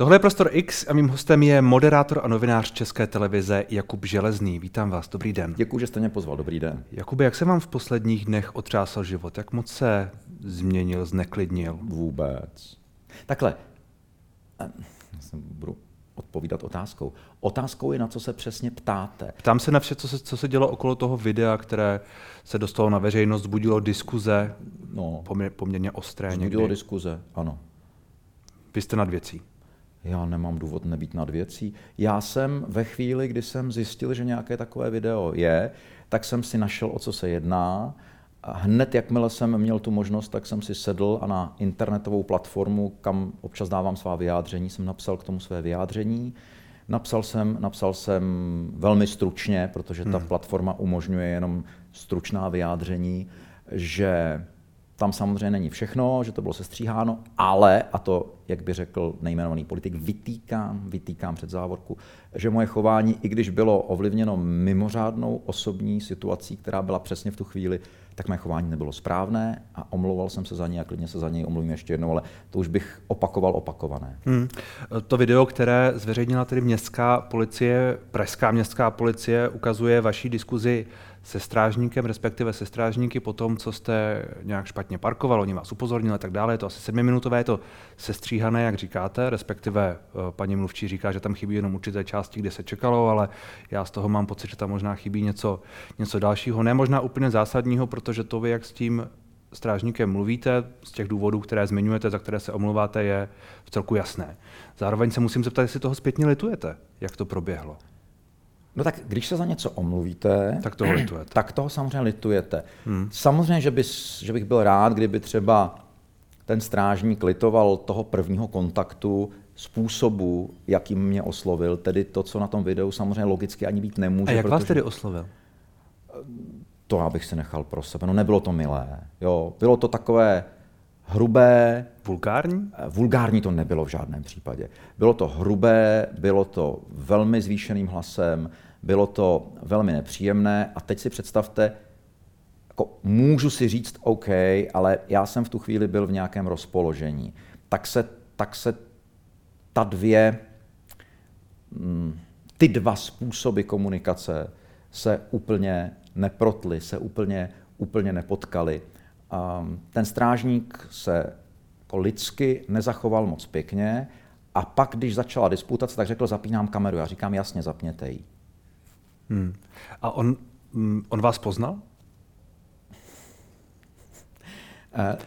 Tohle je Prostor X a mým hostem je moderátor a novinář České televize Jakub Železný. Vítám vás, dobrý den. Děkuji, že jste mě pozval, dobrý den. Jakube, jak se vám v posledních dnech otřásal život? Jak moc se změnil, zneklidnil? Vůbec. Takhle, já budu odpovídat otázkou. Otázkou je, na co se přesně ptáte. Ptám se na vše, co se, co se dělo okolo toho videa, které se dostalo na veřejnost, budilo diskuze, no, poměrně ostré Budilo diskuze, ano. Vy jste nad věcí. Já nemám důvod nebýt nad věcí. Já jsem ve chvíli, kdy jsem zjistil, že nějaké takové video je, tak jsem si našel, o co se jedná. A hned, jakmile jsem měl tu možnost, tak jsem si sedl a na internetovou platformu, kam občas dávám svá vyjádření, jsem napsal k tomu své vyjádření. Napsal jsem, napsal jsem velmi stručně, protože ta hmm. platforma umožňuje jenom stručná vyjádření, že tam samozřejmě není všechno, že to bylo sestříháno, ale, a to, jak by řekl nejmenovaný politik, vytýkám, vytýkám před závorku, že moje chování, i když bylo ovlivněno mimořádnou osobní situací, která byla přesně v tu chvíli, tak moje chování nebylo správné a omlouval jsem se za něj a klidně se za něj omluvím ještě jednou, ale to už bych opakoval opakované. Hmm. To video, které zveřejnila tedy městská policie, pražská městská policie, ukazuje vaší diskuzi se strážníkem, respektive se strážníky po tom, co jste nějak špatně parkoval, oni vás upozornili a tak dále. Je to asi sedmiminutové, je to sestříhané, jak říkáte, respektive eh, paní mluvčí říká, že tam chybí jenom určité části, kde se čekalo, ale já z toho mám pocit, že tam možná chybí něco, něco dalšího, ne možná úplně zásadního, protože to vy, jak s tím strážníkem mluvíte, z těch důvodů, které zmiňujete, za které se omluváte, je v celku jasné. Zároveň se musím zeptat, jestli toho zpětně litujete, jak to proběhlo. No tak když se za něco omluvíte, tak toho litujete. Tak toho samozřejmě litujete. Hmm. Samozřejmě, že, bys, že bych byl rád, kdyby třeba ten strážník litoval toho prvního kontaktu, způsobu, jakým mě oslovil, tedy to, co na tom videu samozřejmě logicky ani být nemůže. A jak vás tedy oslovil? To já bych si nechal pro sebe. No nebylo to milé. Jo. Bylo to takové hrubé. Vulgární? Eh, vulgární to nebylo v žádném případě. Bylo to hrubé, bylo to velmi zvýšeným hlasem, bylo to velmi nepříjemné a teď si představte, jako můžu si říct OK, ale já jsem v tu chvíli byl v nějakém rozpoložení. Tak se, tak se ta dvě, mm, ty dva způsoby komunikace se úplně neprotly, se úplně, úplně nepotkali. Ten strážník se jako lidsky nezachoval moc pěkně a pak, když začala disputace, tak řekl, zapínám kameru. Já říkám, jasně, zapněte ji. Hmm. A on, mm, on vás poznal? Uh,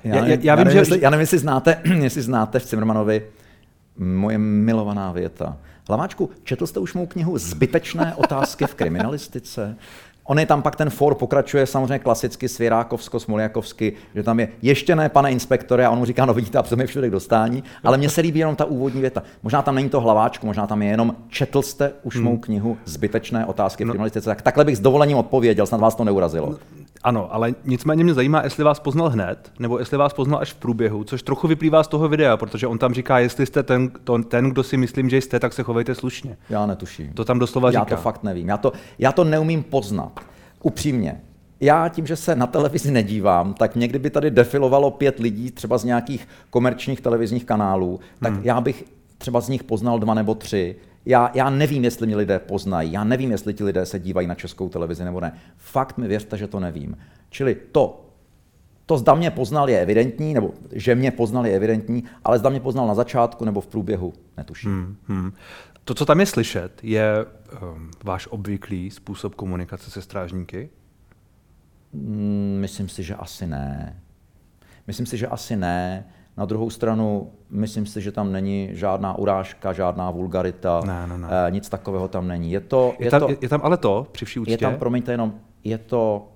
já, já, já, já, vím, nevím, že... jestli, já nevím, jestli znáte, jestli znáte v Cimrmanovi moje milovaná věta. Hlaváčku, četl jste už mou knihu Zbytečné otázky v kriminalistice? On je tam pak ten for pokračuje samozřejmě klasicky Svěrákovsko, Smoljakovsky, že tam je ještě ne, pane inspektore, a on mu říká, no vidíte, a mi všude k dostání, ale mně se líbí jenom ta úvodní věta. Možná tam není to hlaváčku, možná tam je jenom, četl jste už hmm. mou knihu Zbytečné otázky v no. kriminalistice, tak takhle bych s dovolením odpověděl, snad vás to neurazilo. No, ano, ale nicméně mě zajímá, jestli vás poznal hned, nebo jestli vás poznal až v průběhu, což trochu vyplývá z toho videa, protože on tam říká, jestli jste ten, to, ten kdo si myslím, že jste, tak se chovejte slušně. Já netuším. To tam doslova říká. Já to fakt nevím. Já to, já to neumím poznat. Upřímně. Já tím, že se na televizi nedívám, tak někdy by tady defilovalo pět lidí, třeba z nějakých komerčních televizních kanálů, tak hmm. já bych třeba z nich poznal dva nebo tři. Já, já nevím, jestli mě lidé poznají, já nevím, jestli ti lidé se dívají na českou televizi nebo ne. Fakt mi věřte, že to nevím. Čili to, to zda mě poznal je evidentní, nebo že mě poznal je evidentní, ale zda mě poznal na začátku nebo v průběhu, netuším. Hmm, hmm. To, co tam je slyšet, je um, váš obvyklý způsob komunikace se strážníky? Hmm, myslím si, že asi ne. Myslím si, že asi ne. Na druhou stranu, myslím si, že tam není žádná urážka, žádná vulgarita, ne, ne, ne. Eh, nic takového tam není. Je, to, je, je, tam, to, je tam ale to, při vší úctě? Je tam, promiňte jenom, je to,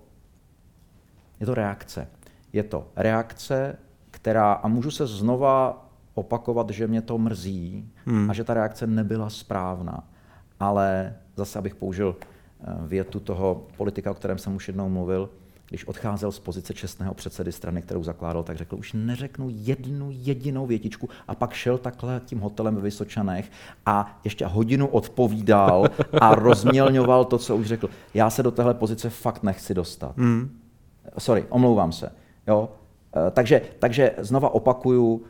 je to reakce. Je to reakce, která, a můžu se znova opakovat, že mě to mrzí hmm. a že ta reakce nebyla správná. Ale zase, abych použil eh, větu toho politika, o kterém jsem už jednou mluvil, když odcházel z pozice čestného předsedy strany, kterou zakládal, tak řekl, už neřeknu jednu jedinou větičku a pak šel takhle tím hotelem ve Vysočanech a ještě hodinu odpovídal a rozmělňoval to, co už řekl. Já se do téhle pozice fakt nechci dostat. Hmm. Sorry, omlouvám se. Jo? Eh, takže, takže znova opakuju,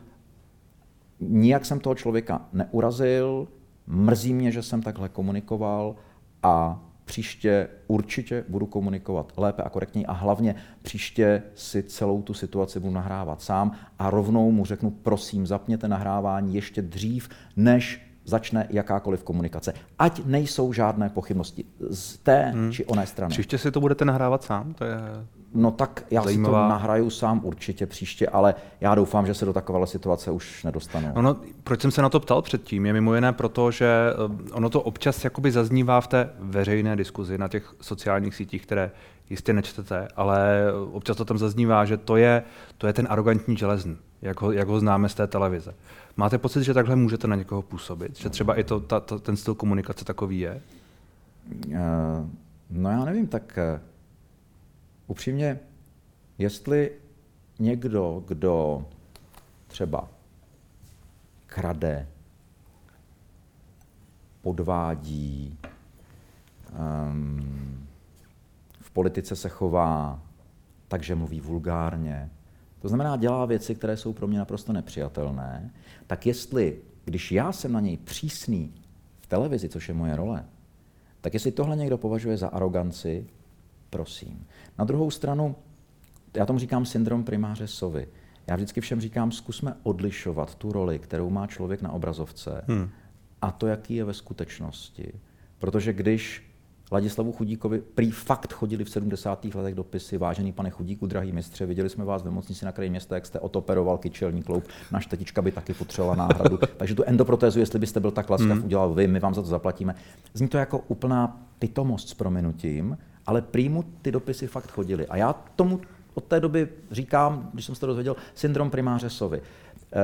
nijak jsem toho člověka neurazil, mrzí mě, že jsem takhle komunikoval a příště určitě budu komunikovat lépe a korektněji a hlavně příště si celou tu situaci budu nahrávat sám a rovnou mu řeknu, prosím, zapněte nahrávání ještě dřív, než začne jakákoliv komunikace. Ať nejsou žádné pochybnosti z té hmm. či oné strany. Příště si to budete nahrávat sám? To je No tak já zajímavá... si to nahraju sám určitě příště, ale já doufám, že se do takové situace už nedostanu. Ono, proč jsem se na to ptal předtím, je mimo jiné proto, že eh, ono to občas jakoby zaznívá v té veřejné diskuzi na těch sociálních sítích, které jistě nečtete, ale občas to tam zaznívá, že to je, to je ten arrogantní železn, jak ho, jak ho známe z té televize. Máte pocit, že takhle můžete na někoho působit? Že třeba i to, ta, ta, ten styl komunikace takový je? Uh, no já nevím, tak uh, upřímně, jestli někdo, kdo třeba krade, podvádí, um, v politice se chová takže mluví vulgárně, to znamená, dělá věci, které jsou pro mě naprosto nepřijatelné, tak jestli, když já jsem na něj přísný v televizi, což je moje role, tak jestli tohle někdo považuje za aroganci, prosím. Na druhou stranu, já tomu říkám syndrom primáře sovy. Já vždycky všem říkám, zkusme odlišovat tu roli, kterou má člověk na obrazovce hmm. a to, jaký je ve skutečnosti. Protože když Ladislavu Chudíkovi prý fakt chodili v 70. letech dopisy, vážený pane Chudíku, drahý mistře, viděli jsme vás ve nemocnici na kraji města, jak jste otoperoval kyčelní kloub, naš tetička by taky potřebovala náhradu, takže tu endoprotézu, jestli byste byl tak laskav, hmm. udělal vy, my vám za to zaplatíme. Zní to jako úplná pitomost s prominutím, ale prý mu ty dopisy fakt chodili. A já tomu od té doby říkám, když jsem se to dozvěděl, syndrom primáře sovy. Eh,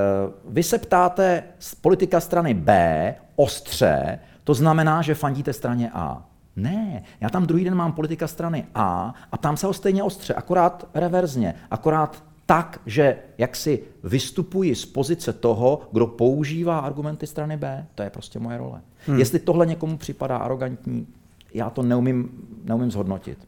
vy se ptáte z politika strany B ostře, to znamená, že fandíte straně A. Ne, já tam druhý den mám politika strany A a tam se ho stejně ostře, akorát reverzně, akorát tak, že jak si vystupuji z pozice toho, kdo používá argumenty strany B, to je prostě moje role. Hmm. Jestli tohle někomu připadá arrogantní, já to neumím, neumím zhodnotit.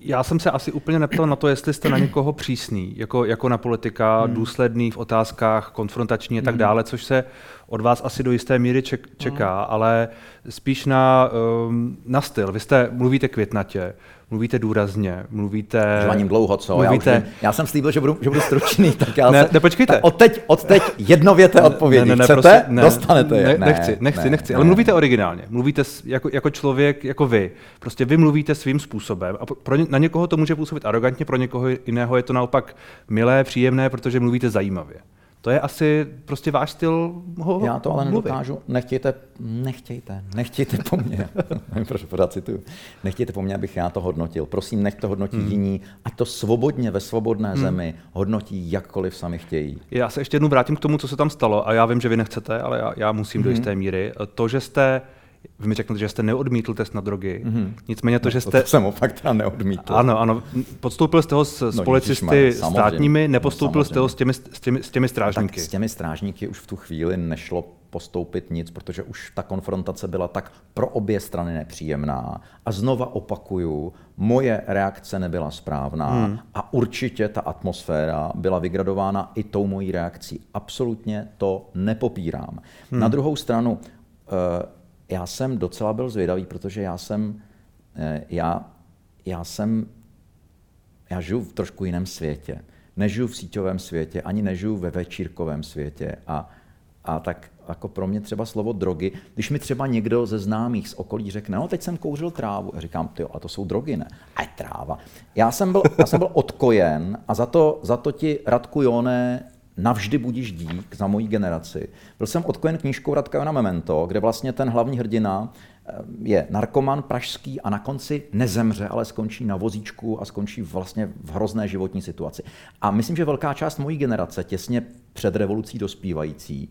Já jsem se asi úplně neptal na to, jestli jste na někoho přísný, jako, jako na politika, hmm. důsledný v otázkách, konfrontační a tak hmm. dále, což se od vás asi do jisté míry ček, čeká, hmm. ale spíš na, um, na styl. Vy jste, mluvíte květnatě, mluvíte důrazně, mluvíte... Žvaním dlouho, co? Mluvíte... Já, už, já jsem slíbil, že budu, že budu stručný, tak já ne, se... ne, počkejte. Tak od teď, od teď jednověté odpovědi. Ne, ne, ne, Chcete? Prosím, ne, Dostanete je. Ne, nechci, nechci, ne, nechci, ne. ale mluvíte originálně. Mluvíte jako, jako člověk, jako vy. Prostě vy mluvíte svým způsobem a pro, na někoho to může působit arrogantně, pro někoho jiného je to naopak milé, příjemné, protože mluvíte zajímavě. To je asi prostě váš styl ho Já to ale mluvit. nedokážu. Nechtějte, nechtějte, nechtějte po mně. Proč pořád cituju. Nechtějte po mně, abych já to hodnotil. Prosím, nech to hodnotí hmm. jiní. A to svobodně ve svobodné hmm. zemi hodnotí jakkoliv sami chtějí. Já se ještě jednou vrátím k tomu, co se tam stalo. A já vím, že vy nechcete, ale já, já musím hmm. do jisté míry. To, že jste vy mi řeknete, že jste neodmítl test na drogy. Mm-hmm. Nicméně to, no, že jste... To jsem opak teda neodmítl. Ano, ano. Podstoupil jste ho s, no, policisty státními, nepostoupil no, jste ho s těmi, s, těmi, s těmi strážníky. Tak s těmi strážníky už v tu chvíli nešlo postoupit nic, protože už ta konfrontace byla tak pro obě strany nepříjemná. A znova opakuju, moje reakce nebyla správná hmm. a určitě ta atmosféra byla vygradována i tou mojí reakcí. Absolutně to nepopírám. Hmm. Na druhou stranu, uh, já jsem docela byl zvědavý, protože já jsem, eh, já, já jsem, já žiju v trošku jiném světě. Nežiju v síťovém světě, ani nežiju ve večírkovém světě. A, a tak jako pro mě třeba slovo drogy, když mi třeba někdo ze známých z okolí řekne, no teď jsem kouřil trávu, já říkám, ty, a to jsou drogy, ne? A tráva. Já jsem byl, já jsem byl odkojen a za to, za to ti Radku Jone navždy budíš dík za mojí generaci. Byl jsem odkojen knížkou Radka Jona Memento, kde vlastně ten hlavní hrdina eh, je narkoman pražský a na konci nezemře, ale skončí na vozíčku a skončí vlastně v hrozné životní situaci. A myslím, že velká část mojí generace, těsně před revolucí dospívající,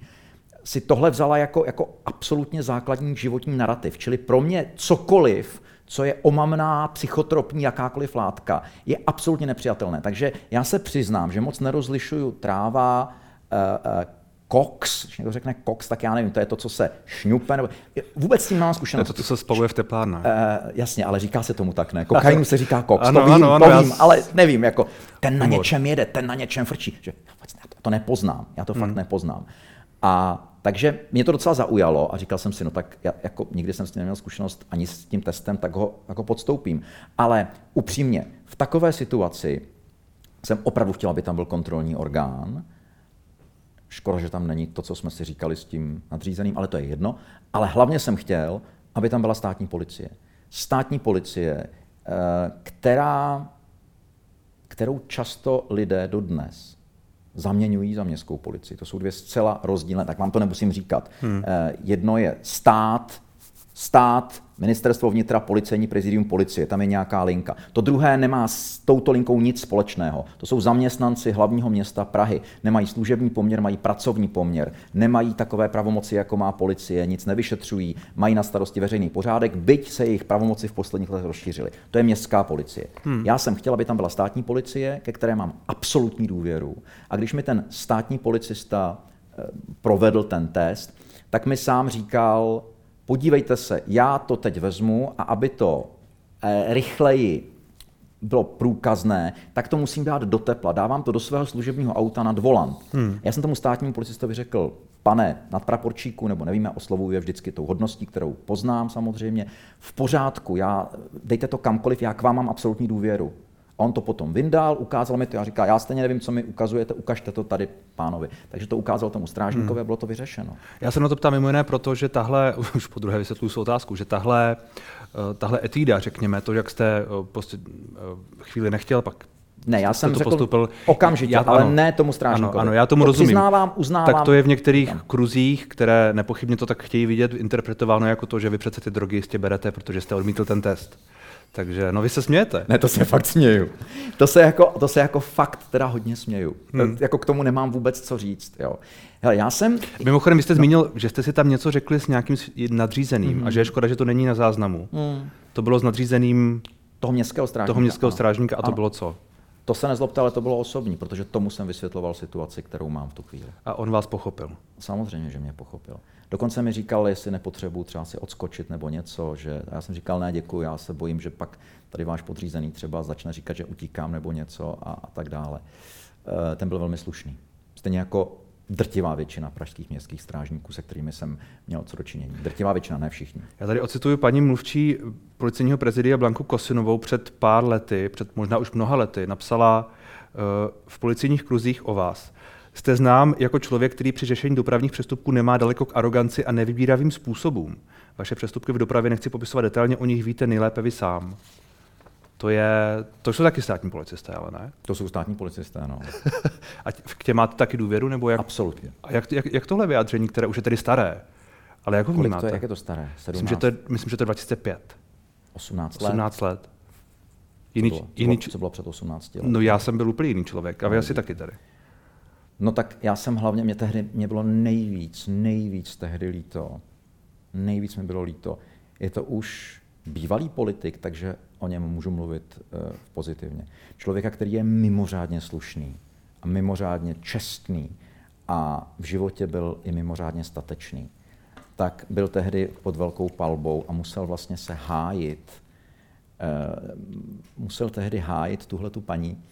si tohle vzala jako, jako absolutně základní životní narrativ. Čili pro mě cokoliv, co je omamná, psychotropní, jakákoliv látka, je absolutně nepřijatelné. Takže já se přiznám, že moc nerozlišuju tráva, uh, uh, koks, když někdo řekne koks, tak já nevím, to je to, co se šňupe, nebo vůbec s tím mám zkušenost. To je to, co se spaluje v teplárnách. Uh, jasně, ale říká se tomu tak, ne? Kokainu se říká koks, ano, to vím, ano, ano, to vím, já... ale nevím, jako ten na něčem jede, ten na něčem frčí. Že, to nepoznám, já to hmm. fakt nepoznám. A takže mě to docela zaujalo a říkal jsem si, no tak já, jako nikdy jsem s tím neměl zkušenost ani s tím testem, tak ho jako podstoupím. Ale upřímně, v takové situaci jsem opravdu chtěl, aby tam byl kontrolní orgán. Škoda, že tam není to, co jsme si říkali s tím nadřízeným, ale to je jedno. Ale hlavně jsem chtěl, aby tam byla státní policie. Státní policie, eh, která, kterou často lidé dodnes zaměňují za městskou policii. To jsou dvě zcela rozdílné, tak vám to nemusím říkat. Hmm. Eh, jedno je stát, stát, ministerstvo vnitra, policejní prezidium policie, tam je nějaká linka. To druhé nemá s touto linkou nic společného. To jsou zaměstnanci hlavního města Prahy. Nemají služební poměr, mají pracovní poměr. Nemají takové pravomoci, jako má policie, nic nevyšetřují, mají na starosti veřejný pořádek, byť se jejich pravomoci v posledních letech rozšířily. To je městská policie. Hmm. Já jsem chtěl, aby tam byla státní policie, ke které mám absolutní důvěru. A když mi ten státní policista eh, provedl ten test, tak mi sám říkal, podívejte se, já to teď vezmu a aby to eh, rychleji bylo průkazné, tak to musím dát do tepla. Dávám to do svého služebního auta nad volant. Hmm. Já jsem tomu státnímu policistovi řekl, pane nadpraporčíku, nebo nevíme, oslovuju je vždycky tou hodností, kterou poznám samozřejmě, v pořádku, já, dejte to kamkoliv, já k vám mám absolutní důvěru. A on to potom vyndal, ukázal mi to a říká, já stejně nevím, co mi ukazujete, ukažte to tady pánovi. Takže to ukázal tomu strážníkovi hmm. a bylo to vyřešeno. Já se na to ptám mimo jiné proto, že tahle, už po druhé vysvětluji svou otázku, že tahle, eh, tahle etída, řekněme, to, jak jste prostě chvíli nechtěl, pak ne, já jsem to řekl postupil, okamžitě, já, ale ano, ne tomu strážníkovi. Ano, ano já tomu to rozumím. Přiznávám, uznávám. Tak to je v některých ano. kruzích, které nepochybně to tak chtějí vidět, interpretováno jako to, že vy přece ty drogy jistě berete, protože jste odmítl ten test. Takže, no vy se smějete. Ne, to se fakt směju. To se jako, to se jako fakt teda hodně směju. Hmm. Jako k tomu nemám vůbec co říct. Jo. Hele, já jsem... Mimochodem, vy jste no. zmínil, že jste si tam něco řekli s nějakým nadřízeným hmm. a že je škoda, že to není na záznamu. Hmm. To bylo s nadřízeným toho městského strážníka. Toho městského strážníka a to ano. bylo co? To se nezlobte, ale to bylo osobní, protože tomu jsem vysvětloval situaci, kterou mám v tu chvíli. A on vás pochopil? Samozřejmě, že mě pochopil. Dokonce mi říkal, jestli nepotřebuji třeba si odskočit nebo něco, že a já jsem říkal, ne, děkuji, já se bojím, že pak tady váš podřízený třeba začne říkat, že utíkám nebo něco a, a tak dále. E, ten byl velmi slušný. Stejně jako drtivá většina pražských městských strážníků, se kterými jsem měl co dočinění. Drtivá většina, ne všichni. Já tady ocituju paní mluvčí policejního prezidia Blanku Kosinovou před pár lety, před možná už mnoha lety, napsala uh, v policejních kruzích o vás. Jste znám jako člověk, který při řešení dopravních přestupků nemá daleko k aroganci a nevybíravým způsobům. Vaše přestupky v dopravě nechci popisovat detailně, o nich víte nejlépe vy sám. To, je, to jsou taky státní policisté, ale ne? To jsou státní policisté, no. a k těm máte taky důvěru? Nebo jak, Absolutně. A jak, jak, jak tohle vyjádření, které už je tedy staré, ale jak ho Kolik vnímáte? To je, jak je to staré? 17? Myslím, že to je, myslím, že to je 2005. 18 let? 18 let. Jiný, co, bylo, jiný, co, bylo, co bylo před 18 lety? No já jsem byl úplně jiný člověk a vy asi taky tady. No tak já jsem hlavně, mě tehdy, mě bylo nejvíc, nejvíc tehdy líto, nejvíc mi bylo líto. Je to už bývalý politik, takže o něm můžu mluvit uh, pozitivně. Člověka, který je mimořádně slušný a mimořádně čestný a v životě byl i mimořádně statečný, tak byl tehdy pod velkou palbou a musel vlastně se hájit, uh, musel tehdy hájit tuhle tu paní,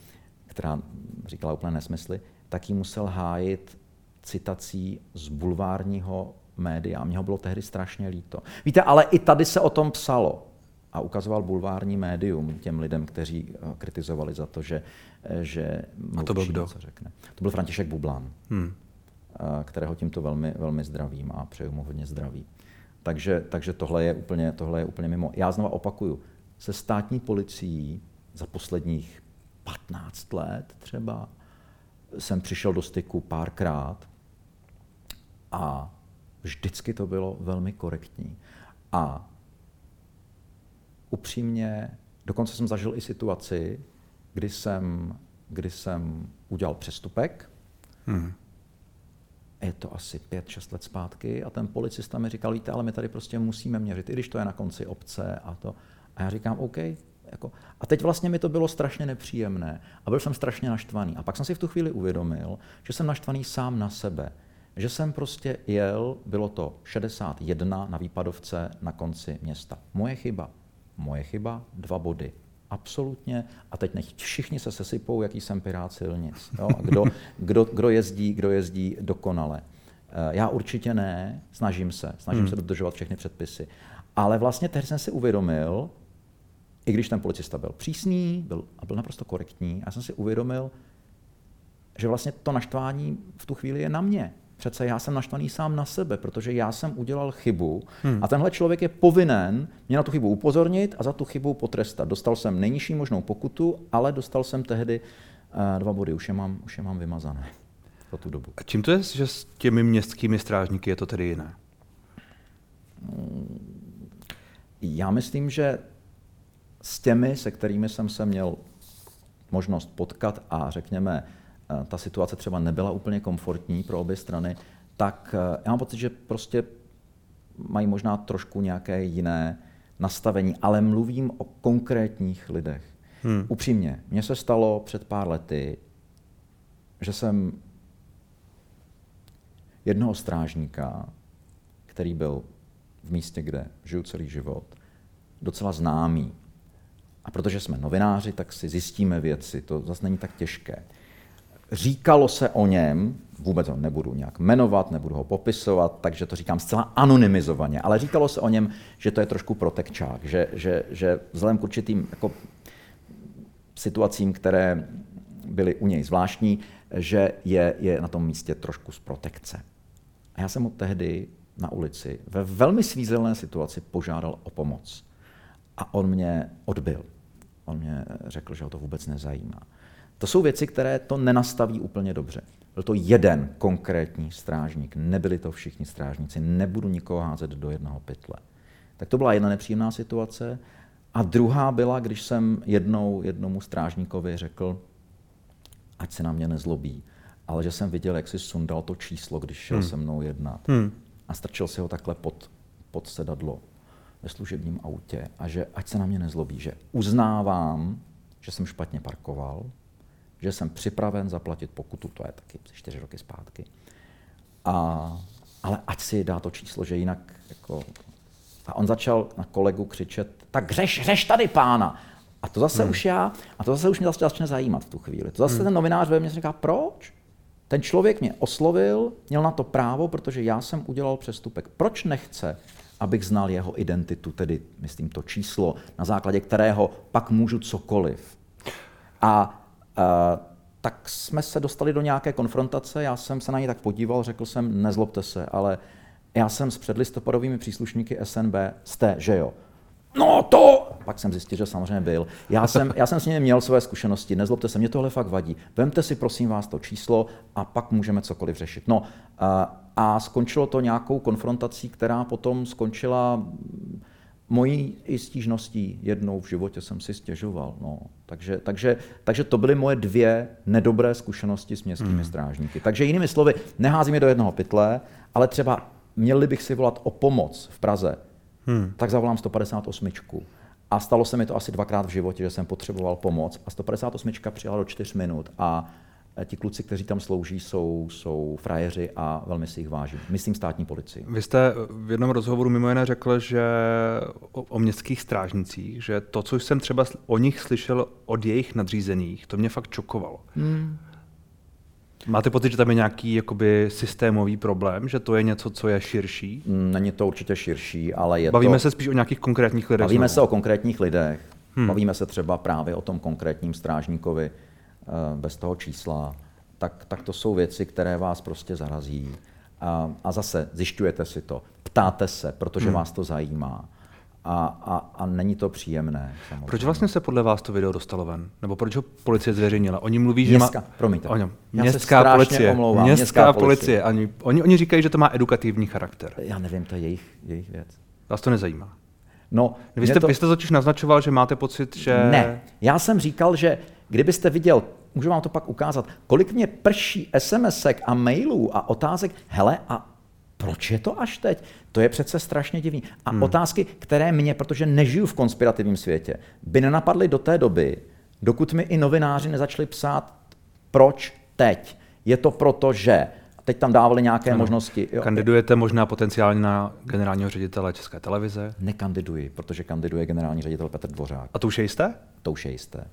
která říkala úplně nesmysly, tak ji musel hájit citací z bulvárního média. Mně ho bylo tehdy strašně líto. Víte, ale i tady se o tom psalo a ukazoval bulvární médium těm lidem, kteří eh, kritizovali za to, že, eh, že a to byl kdo? Co řekne. To byl František Bublán, hmm. Eh, kterého tímto velmi, velmi zdravím a přeju mu hodně zdraví. Takže, takže tohle, je úplně, tohle je úplně mimo. Já znova opakuju, se státní policií za posledních 15 let třeba jsem přišel do styku párkrát a vždycky to bylo velmi korektní. A upřímně, dokonce jsem zažil i situaci, kdy jsem, kdy jsem udělal přestupek. Hmm. Je to asi pět, šest let zpátky a ten policista mi říkal, víte, ale my tady prostě musíme měřit, i když to je na konci obce a to. A já říkám, OK, jako, a teď vlastně mi to bylo strašně nepříjemné a byl jsem strašně naštvaný. A pak jsem si v tu chvíli uvědomil, že jsem naštvaný sám na sebe. Že jsem prostě jel, bylo to 61 na výpadovce na konci města. Moje chyba. Moje chyba, dva body. Absolutně. A teď nech všichni se sesypou, jaký jsem pirát silnic. Jo? A kdo, kdo, kdo, jezdí, kdo jezdí dokonale. Já určitě ne, snažím se, snažím hmm. se dodržovat všechny předpisy. Ale vlastně tehdy jsem si uvědomil, i když ten policista byl přísný byl, a byl naprosto korektní, já jsem si uvědomil, že vlastně to naštvání v tu chvíli je na mě. Přece já jsem naštvaný sám na sebe, protože já jsem udělal chybu hmm. a tenhle člověk je povinen mě na tu chybu upozornit a za tu chybu potrestat. Dostal jsem nejnižší možnou pokutu, ale dostal jsem tehdy uh, dva body, už je mám, už je mám vymazané za tu dobu. A čím to je, že s těmi městskými strážníky je to tedy jiné? Já myslím, že s těmi, se kterými jsem se měl možnost potkat a řekněme, ta situace třeba nebyla úplně komfortní pro obě strany, tak eh, já mám pocit, že prostě mají možná trošku nějaké jiné nastavení, ale mluvím o konkrétních lidech. Hmm. Upřímně, mně se stalo před pár lety, že jsem jednoho strážníka, který byl v místě, kde žiju celý život, docela známý. A protože jsme novináři, tak si zjistíme věci, to zase není tak těžké. Říkalo se o něm, vůbec ho nebudu nějak jmenovat, nebudu ho popisovat, takže to říkám zcela anonymizovaně, ale říkalo se o něm, že to je trošku protekčák, že, že, že vzhledem k určitým jako, situacím, které byly u něj zvláštní, že je, je na tom místě trošku z protekce. A já jsem ho tehdy na ulici ve velmi svízelné situaci požádal o pomoc. A on mě odbil. On mě řekl, že ho to vůbec nezajímá. To jsou věci, které to nenastaví úplně dobře. Byl to jeden konkrétní strážník, nebyli to všichni strážníci, nebudu nikoho házet do jednoho pytle. Tak to byla jedna nepříjemná situace. A druhá byla, když jsem jednou jednomu strážníkovi řekl, ať se na mě nezlobí, ale že jsem viděl, jak si sundal to číslo, když šel hmm. se mnou jednat. Hmm. A strčil si ho takhle pod, pod sedadlo ve služebním autě a že ať se na mě nezlobí, že uznávám, že jsem špatně parkoval, že jsem připraven zaplatit pokutu, to je taky čtyři roky zpátky. A, ale ať si dá to číslo, že jinak jako... A on začal na kolegu křičet, tak řeš, řeš tady pána. A to zase hmm. už já, a to zase už mě začne zajímat v tu chvíli. To zase hmm. ten novinář ve mně říká, proč? Ten člověk mě oslovil, měl na to právo, protože já jsem udělal přestupek. Proč nechce, abych znal jeho identitu, tedy myslím to číslo, na základě kterého pak můžu cokoliv? A tak jsme se dostali do nějaké konfrontace, já jsem se na ní tak podíval, řekl jsem, nezlobte se, ale já jsem s předlistopadovými příslušníky SNB, jste, že jo? No to! Pak jsem zjistil, že samozřejmě byl. Já jsem, já jsem s nimi měl své zkušenosti, nezlobte se, mě tohle fakt vadí. Vemte si prosím vás to číslo a pak můžeme cokoliv řešit. No a skončilo to nějakou konfrontací, která potom skončila mojí i stížností. Jednou v životě jsem si stěžoval. No. Takže, takže, takže to byly moje dvě nedobré zkušenosti s městskými hmm. strážníky. Takže jinými slovy, neházím je do jednoho pytle, ale třeba měli bych si volat o pomoc v Praze hmm. tak zavolám 158. A stalo se mi to asi dvakrát v životě, že jsem potřeboval pomoc a 158 přijala do 4 minut a ti kluci, kteří tam slouží, jsou, jsou frajeři a velmi si jich vážím. Myslím státní policii. Vy jste v jednom rozhovoru mimo jiné řekl, že o, o městských strážnicích, že to, co jsem třeba o nich slyšel od jejich nadřízených, to mě fakt čokovalo. Hmm. Máte pocit, že tam je nějaký jakoby, systémový problém, že to je něco, co je širší? Mm, není to určitě širší, ale je Bavíme to... se spíš o nějakých konkrétních lidech. Bavíme znovu. se o konkrétních lidech. Hmm. Bavíme se třeba právě o tom konkrétním strážníkovi bez toho čísla. Tak, tak to jsou věci, které vás prostě zarazí. A, a zase zjišťujete si to, ptáte se, protože hmm. vás to zajímá a, a, a není to příjemné. Samozřejmě. Proč vlastně se podle vás to video dostalo ven? Nebo proč ho policie zveřejnila? Oni mluví, městská, že má... Promiňte. O něm. Městská policie. Omlouvám. Městská, městská policie. Oni, oni, oni říkají, že to má edukativní charakter. Já nevím, to je jejich, jejich věc. Vás to nezajímá? No, vy jste, to... vy jste totiž naznačoval, že máte pocit, že... Ne, já jsem říkal, že kdybyste viděl, můžu vám to pak ukázat, kolik mě prší SMSek a mailů a otázek, hele, a proč je to až teď? To je přece strašně divný. A hmm. otázky, které mě, protože nežiju v konspirativním světě, by nenapadly do té doby, dokud mi i novináři nezačali psát, proč teď. Je to proto, že teď tam dávali nějaké ano. možnosti. Jo. Kandidujete možná potenciálně na generálního ředitele České televize? Nekandiduji, protože kandiduje generální ředitel Petr Dvořák. A to už je jisté? To už je jisté.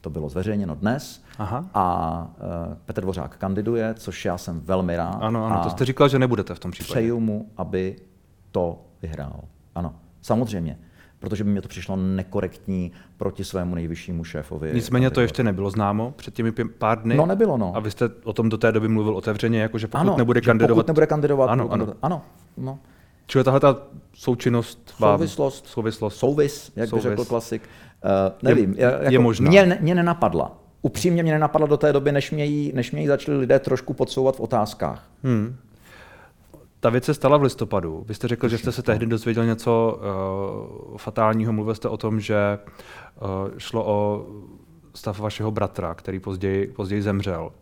To bylo zveřejněno dnes Aha. a uh, Petr Dvořák kandiduje, což já jsem velmi rád. Ano, ano, to jste říkal, že nebudete v tom případě. Přeju mu, aby to vyhrál. Ano, samozřejmě protože by mě to přišlo nekorektní proti svému nejvyššímu šéfovi. Nicméně to ještě nebylo známo před těmi pár dny. No nebylo, no. A vy jste o tom do té doby mluvil otevřeně, jako že pokud ano, nebude kandidovat. Pokud nebude kandidovat. Ano, ano. ano no. Čili tahle ta součinnost vám... Souvislost. Souvislost. Souvis, jak Souvis. by řekl klasik. Uh, nevím. Je, jako, je možná. Mě, mě nenapadla. Upřímně mě nenapadla do té doby, než mě, jí, než mě jí začali lidé trošku podsouvat v otázkách. Hmm. Ta věc se stala v listopadu. Vy jste řekl, že jste se tehdy dozvěděl něco uh, fatálního. Mluvil jste o tom, že uh, šlo o stav vašeho bratra, který později, později zemřel.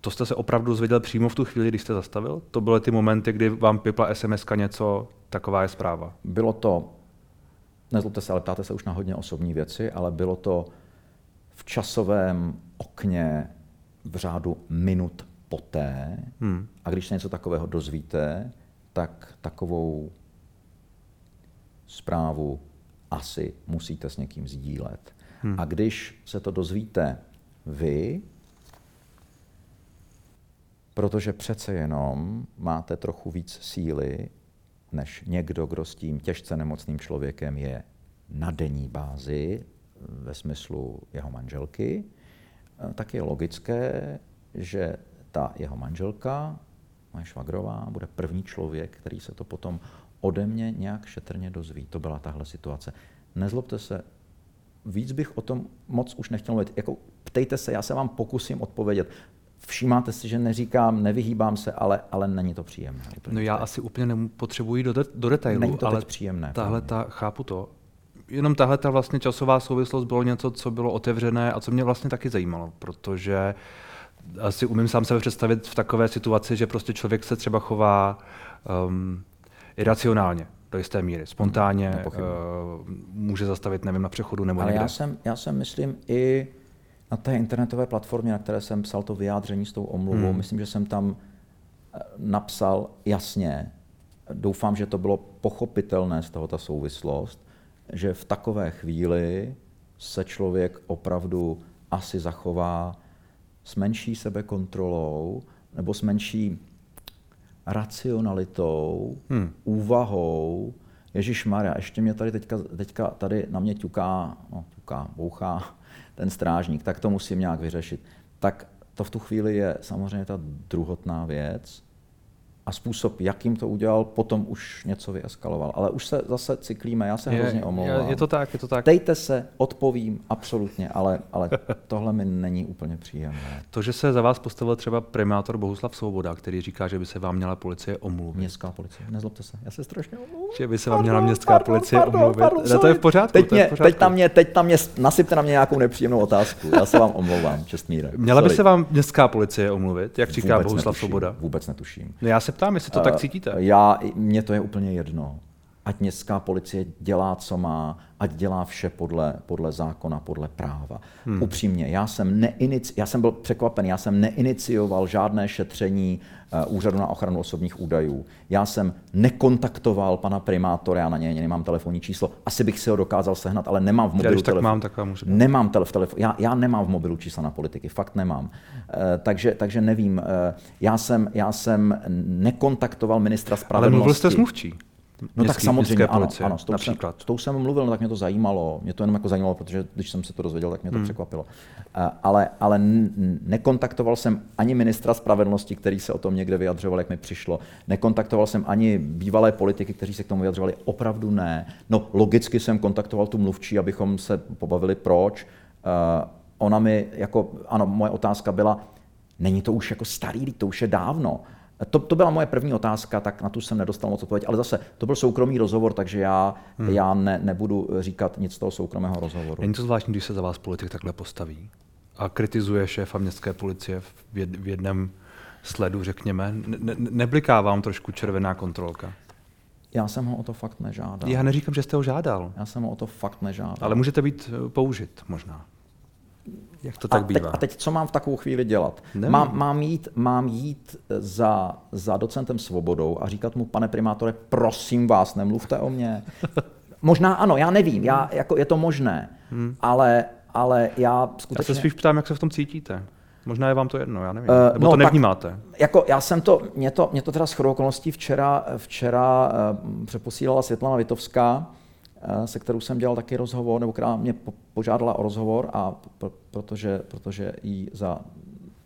To jste se opravdu dozvěděl přímo v tu chvíli, když jste zastavil? To byly ty momenty, kdy vám pipla SMS něco, taková je zpráva? Bylo to, nezlobte se, ale ptáte se už na hodně osobní věci, ale bylo to v časovém okně v řádu minut poté, hmm. a když se něco takového dozvíte, tak takovou zprávu asi musíte s někým sdílet. Hmm. A když se to dozvíte vy, protože přece jenom máte trochu víc síly, než někdo, kdo s tím těžce nemocným člověkem je na denní bázi, ve smyslu jeho manželky, tak je logické, že ta jeho manželka, moje švagrová, bude první člověk, který se to potom ode mě nějak šetrně dozví. To byla tahle situace. Nezlobte se, víc bych o tom moc už nechtěl mluvit. Jako, ptejte se, já se vám pokusím odpovědět. Všímáte si, že neříkám, nevyhýbám se, ale, ale není to příjemné. No já asi úplně nepotřebuji do, de, do detailu, není to ale příjemné. Tahle ta, chápu to. Jenom tahle ta vlastně časová souvislost bylo něco, co bylo otevřené a co mě vlastně taky zajímalo, protože asi umím sám sebe představit v takové situaci, že prostě člověk se třeba chová um, iracionálně do jisté míry, spontánně, uh, může zastavit, nevím, na přechodu nebo Ale někde. Já jsem, já jsem, myslím, i na té internetové platformě, na které jsem psal to vyjádření s tou omluvou, hmm. myslím, že jsem tam eh, napsal jasně, doufám, že to bylo pochopitelné z toho ta souvislost, že v takové chvíli se člověk opravdu asi zachová s menší sebekontrolou nebo s menší racionalitou, hmm. úvahou, Ježíš Maria, ještě mě tady teďka, teďka tady na mě ťuká, no ťuká, bouchá ten strážník, tak to musím nějak vyřešit. Tak to v tu chvíli je samozřejmě ta druhotná věc, a způsob, jakým to udělal, potom už něco vyeskaloval. Ale už se zase cyklíme, já se je, hrozně omlouvám. Je, je to tak, je to tak. Dejte se, odpovím, absolutně, ale, ale tohle mi není úplně příjemné. To, že se za vás postavil třeba primátor Bohuslav Svoboda, který říká, že by se vám měla policie omluvit. Městská policie, nezlobte se, já se strašně omluvím. Že by se vám měla městská pardon, policie pardon, omluvit. Pardon, pardon, to je v pořádku. Teď, mě, v pořádku. teď, na mě, teď na mě, nasypte na mě nějakou nepříjemnou otázku, já se vám omlouvám, čestmíre. Měla sorry. by se vám městská policie omluvit, jak říká Vůbec Bohuslav netuším, Svoboda? Vůbec netuším. No já se ptám, jestli to uh, tak cítíte cítíte? Já, mně to je úplně jedno. Ať městská policie dělá, co má, ať dělá vše podle, podle zákona, podle práva. Hmm. Upřímně, já jsem, neinici, já jsem byl překvapen, já jsem neinicioval žádné šetření uh, Úřadu na ochranu osobních údajů. Já jsem nekontaktoval pana primátora, já na něj nemám telefonní číslo. Asi bych si ho dokázal sehnat, ale nemám v mobilu já, tak telefon. mám, tak vám můžu Nemám tele, telefon, já, já nemám v mobilu čísla na politiky, fakt nemám. Uh, takže, takže nevím, uh, já, jsem, já jsem nekontaktoval ministra spravedlnosti. Ale mluvil jste s mluvčí. No tak samozřejmě, ano, policie, ano, s tou, například. Jsem, s tou jsem mluvil, no tak mě to zajímalo. Mě to jenom jako zajímalo, protože když jsem se to dozvěděl, tak mě to hmm. překvapilo. Ale, ale nekontaktoval jsem ani ministra spravedlnosti, který se o tom někde vyjadřoval, jak mi přišlo. Nekontaktoval jsem ani bývalé politiky, kteří se k tomu vyjadřovali. Opravdu ne. No logicky jsem kontaktoval tu mluvčí, abychom se pobavili proč. Ona mi, jako, ano, moje otázka byla, není to už jako starý, to už je dávno. To, to byla moje první otázka, tak na tu jsem nedostal moc odpověď, ale zase to byl soukromý rozhovor, takže já, hmm. já ne, nebudu říkat nic z toho soukromého rozhovoru. Není to zvláštní, když se za vás politik takhle postaví a kritizuje šéfa městské policie v, jed, v jednom sledu, řekněme. Ne, ne, nebliká vám trošku červená kontrolka? Já jsem ho o to fakt nežádal. Já neříkám, že jste ho žádal. Já jsem ho o to fakt nežádal. Ale můžete být eh, použit možná. Jak to tak a bývá? Teď, a teď co mám v takovou chvíli dělat? Mám, mám, jít, mám jít za, za docentem Svobodou a říkat mu, pane primátore, prosím vás, nemluvte o mně. Možná ano, já nevím, já, jako je to možné, hmm. ale, ale já skutečně... Já se spíš ptám, jak se v tom cítíte. Možná je vám to jedno, já nevím. Uh, Nebo no, to nevnímáte. Tak, jako já jsem to, mě to, mě to teda s okolností včera, včera uh, přeposílala Světlana Vitovská, se kterou jsem dělal taky rozhovor, nebo která mě po, požádala o rozhovor, a pr- protože, protože jí za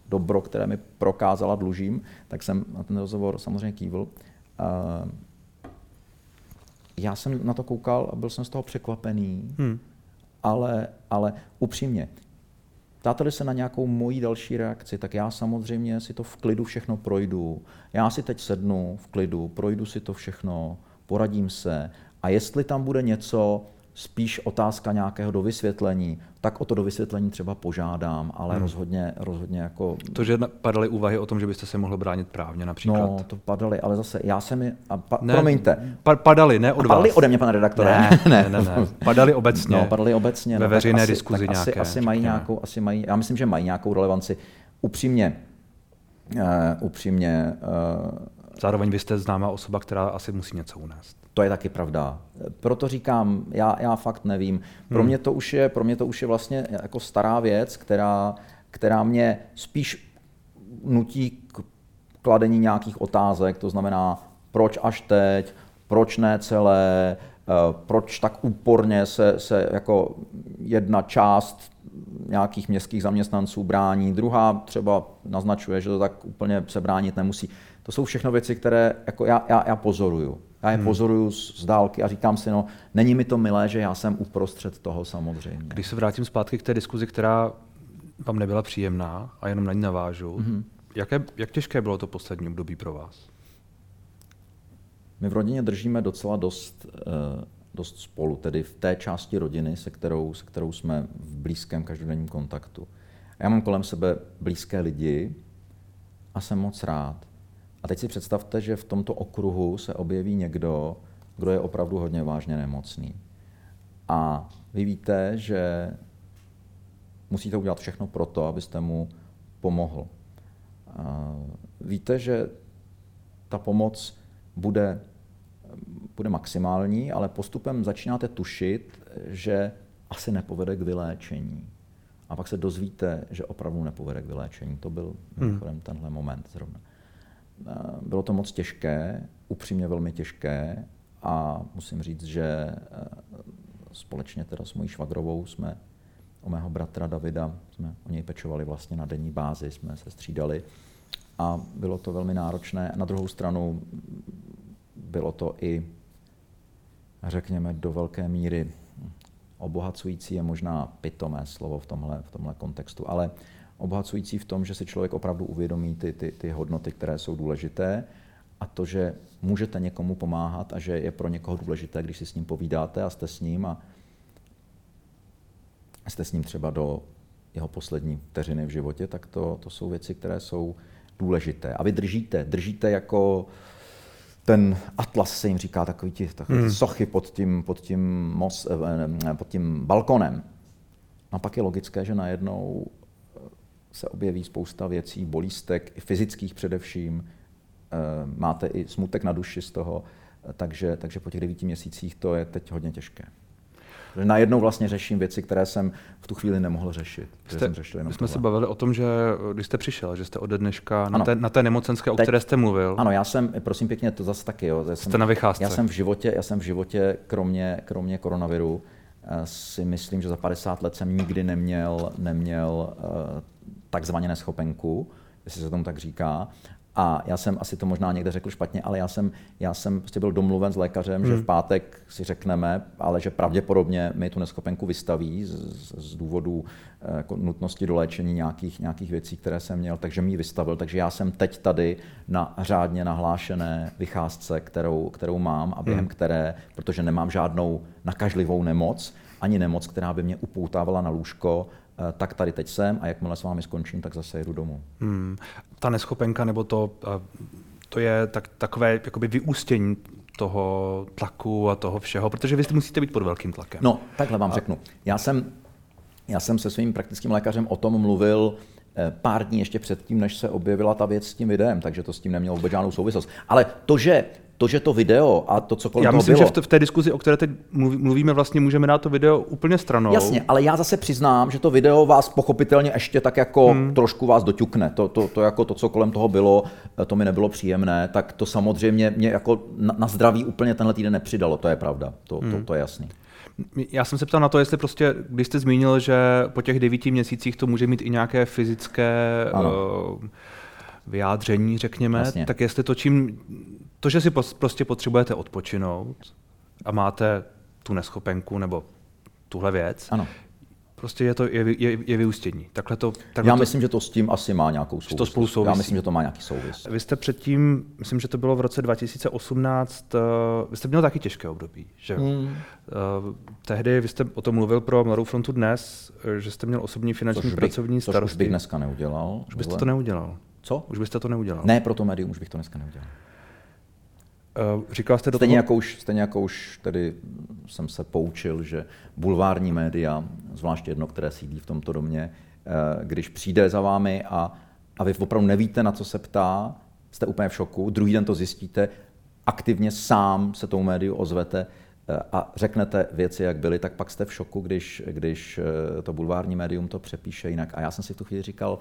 dobro, které mi prokázala, dlužím, tak jsem na ten rozhovor samozřejmě kývl. Uh, já jsem na to koukal a byl jsem z toho překvapený, hmm. ale, ale upřímně, ptáte se na nějakou moji další reakci, tak já samozřejmě si to v klidu všechno projdu. Já si teď sednu v klidu, projdu si to všechno, poradím se a jestli tam bude něco, spíš otázka nějakého dovysvětlení, tak o to dovysvětlení třeba požádám, ale hmm. rozhodně, rozhodně jako... To, že padaly úvahy o tom, že byste se mohl bránit právně například? No, to padaly, ale zase já jsem mi... A pa, ne, promiňte. Pa, padaly, ne od padaly ode mě, pane redaktore? Ne, ne, ne, ne. Padaly obecně. No, padaly obecně. Ve no, veřejné asi, diskuzi nějaké. Asi, asi mají nějakou, asi mají, já myslím, že mají nějakou relevanci. Upřímně, uh, upřímně... Uh, Zároveň vy jste známá osoba, která asi musí něco unést. To je taky pravda. Proto říkám, já, já fakt nevím. Pro, hmm. mě to už je, pro mě to už je vlastně jako stará věc, která, která mě spíš nutí k kladení nějakých otázek, to znamená, proč až teď, proč ne celé, eh, proč tak úporně se, se jako jedna část nějakých městských zaměstnanců brání, druhá třeba naznačuje, že to tak úplně se bránit nemusí. To jsou všechno věci, které jako já, já, já pozoruju. Já je hmm. pozoruju z dálky a říkám si, no, není mi to milé, že já jsem uprostřed toho samozřejmě. Když se vrátím zpátky k té diskuzi, která vám nebyla příjemná a jenom na ní navážu, hmm. jaké, jak těžké bylo to poslední období pro vás? My v rodině držíme docela dost, uh, dost spolu, tedy v té části rodiny, se kterou, se kterou jsme v blízkém každodenním kontaktu. Já mám kolem sebe blízké lidi a jsem moc rád. A teď si představte, že v tomto okruhu se objeví někdo, kdo je opravdu hodně vážně nemocný. A vy víte, že musíte udělat všechno pro to, abyste mu pomohl. Víte, že ta pomoc bude, bude maximální, ale postupem začínáte tušit, že asi nepovede k vyléčení. A pak se dozvíte, že opravdu nepovede k vyléčení. To byl hmm. tenhle moment zrovna. Eh, bylo to moc těžké, upřímně velmi těžké a musím říct, že eh, společně teda s mojí švagrovou jsme o mého bratra Davida, jsme o něj pečovali vlastně na denní bázi, jsme se střídali a bylo to velmi náročné. Na druhou stranu bylo to i, řekněme, do velké míry obohacující je možná pitomé slovo v tomhle, v tomhle kontextu, ale obohacující v tom, že si člověk opravdu uvědomí ty, ty, ty hodnoty, které jsou důležité a to, že můžete někomu pomáhat a že je pro někoho důležité, když si s ním povídáte a jste s ním a jste s ním třeba do jeho poslední vteřiny v životě, tak to, to jsou věci, které jsou důležité. A vy držíte, držíte jako ten atlas se jim říká, takový ti takový hmm. sochy pod tím, pod, tím mos, eh, pod tím balkonem. A pak je logické, že najednou se objeví spousta věcí, bolístek, i fyzických především. Eh, máte i smutek na duši z toho, takže, takže po těch devíti měsících to je teď hodně těžké. Najednou vlastně řeším věci, které jsem v tu chvíli nemohl řešit. Jste, jsem řešil jenom my jsme tohle. se bavili o tom, že když jste přišel, že jste ode dneška na, té, na té nemocenské, o Teď, které jste mluvil. Ano, já jsem, prosím pěkně, to zase taky. Jo, já jsem, jste na vycházce. Já jsem v životě, já jsem v životě kromě, kromě koronaviru, eh, si myslím, že za 50 let jsem nikdy neměl, neměl takzvaně neschopenku, jestli se tomu tak říká. A já jsem asi to možná někde řekl špatně, ale já jsem, já jsem prostě byl domluven s lékařem, hmm. že v pátek si řekneme, ale že pravděpodobně mi tu neschopenku vystaví z, z důvodu eh, jako nutnosti doléčení nějakých, nějakých věcí, které jsem měl, takže mi ji vystavil. Takže já jsem teď tady na řádně nahlášené vycházce, kterou, kterou mám a během hmm. které, protože nemám žádnou nakažlivou nemoc, ani nemoc, která by mě upoutávala na lůžko, tak tady teď jsem a jakmile s vámi skončím, tak zase jedu domů. Hmm. Ta neschopenka nebo to, eh, to je tak, takové jakoby vyústění toho tlaku a toho všeho, protože vy musíte být pod velkým tlakem. No, takhle vám a... řeknu. Já jsem, já jsem se svým praktickým lékařem o tom mluvil eh, pár dní ještě předtím, než se objevila ta věc s tím videem, takže to s tím nemělo vůbec žádnou souvislost. Ale to, že to, že to video a to, co kolem Já toho myslím, bylo, že v, t- v té diskuzi, o které teď mluví- mluvíme, vlastně můžeme dát to video úplně stranou. Jasně, ale já zase přiznám, že to video vás pochopitelně ještě tak jako hmm. trošku vás doťukne. To, to, to, jako to, co kolem toho bylo, to mi nebylo příjemné, tak to samozřejmě mě jako na, na zdraví úplně tenhle týden nepřidalo, to je pravda, to, hmm. to, to je jasný. Já jsem se ptal na to, jestli prostě, když jste zmínil, že po těch devíti měsících to může mít i nějaké fyzické uh, vyjádření, řekněme, Jasně. tak jestli to čím, to, že si prostě potřebujete odpočinout a máte tu neschopenku nebo tuhle věc, ano. Prostě je to je, je, je vyústění. Takhle to, takhle Já to, myslím, že to s tím asi má nějakou souvislost. To spolu souvisí. Já myslím, že to má nějaký souvis. Vy jste předtím, myslím, že to bylo v roce 2018, uh, vy jste měl taky těžké období, že? Hmm. Uh, tehdy vy jste o tom mluvil pro Mladou frontu dnes, že jste měl osobní finanční což bych, pracovní starosti. Což bych dneska neudělal. Už byste to neudělal. Co? Už byste to neudělal. Ne, pro to médium už bych to dneska neudělal. Uh, říkal jste do stejně, toho... jako už, stejně jako už tedy jsem se poučil, že bulvární média, zvláště jedno, které sídlí v tomto domě, uh, když přijde za vámi a, a vy opravdu nevíte, na co se ptá, jste úplně v šoku, druhý den to zjistíte, aktivně sám se tomu médiu ozvete uh, a řeknete věci, jak byly, tak pak jste v šoku, když, když to bulvární médium to přepíše jinak. A já jsem si v tu chvíli říkal,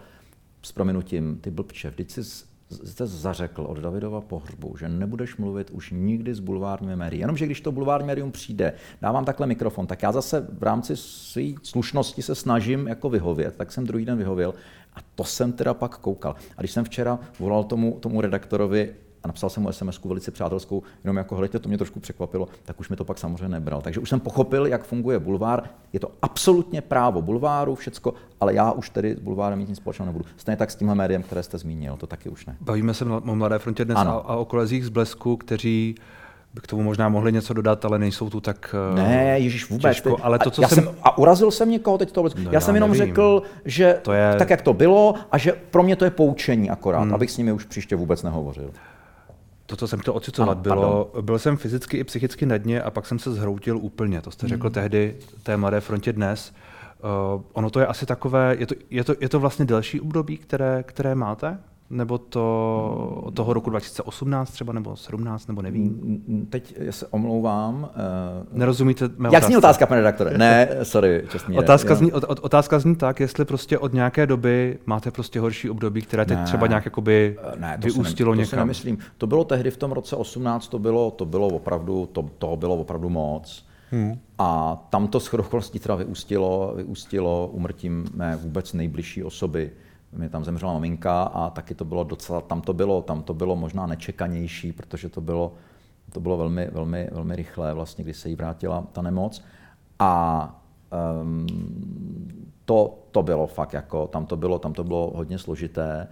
s prominutím, ty blbče, vždyť jsi jste zařekl od Davidova pohřbu, že nebudeš mluvit už nikdy s bulvárními médií. Jenomže když to bulvární médium přijde, dávám takhle mikrofon, tak já zase v rámci své slušnosti se snažím jako vyhovět, tak jsem druhý den vyhověl a to jsem teda pak koukal. A když jsem včera volal tomu, tomu redaktorovi a napsal jsem mu sms velice přátelskou, jenom jako hledajte, to mě trošku překvapilo, tak už mi to pak samozřejmě nebral. Takže už jsem pochopil, jak funguje bulvár. Je to absolutně právo bulváru, všecko, ale já už tedy s bulvárem mít nic společného nebudu. Stejně tak s tímhle médiem, které jste zmínil, to taky už ne. Bavíme se o Mladé frontě dnes a, a o kolezích z Blesku, kteří by k tomu možná mohli něco dodat, ale nejsou tu tak eh, Ne, Ježíš vůbec. Těžko, ale to, co já jsem... jsem... A urazil jsem někoho teď to? No, já, já jsem jenom nevím. řekl, že to je... tak, jak to bylo a že pro mě to je poučení akorát, hmm. abych s nimi už příště vůbec nehovořil to, co jsem chtěl ocitovat, bylo, byl jsem fyzicky i psychicky na dně a pak jsem se zhroutil úplně. To jste řekl mm. tehdy té Mladé frontě dnes. Uh, ono to je asi takové, je to, je to, je to vlastně delší období, které, které máte? Nebo to od toho roku 2018 třeba, nebo 17, nebo nevím? Teď se omlouvám. Uh, Nerozumíte mé Jak zní otázka, pane redaktore? Ne, sorry, čestný otázka, zní, od, otázka zní tak, jestli prostě od nějaké doby máte prostě horší období, které teď ne, třeba nějak jakoby eh, ne, to vyústilo ne, to někam. Si nemyslím. To bylo tehdy v tom roce 18, to bylo, to bylo opravdu, to, toho bylo opravdu moc. Hmm. A tam to shodou teda vyústilo, vyústilo umrtím mé vůbec nejbližší osoby, mě tam zemřela maminka a taky to bylo docela, tam to bylo, tam to bylo možná nečekanější, protože to bylo, to bylo velmi, velmi, velmi rychlé, vlastně, když se jí vrátila ta nemoc. A um, to, to bylo fakt jako, tam to bylo, tam to bylo hodně složité.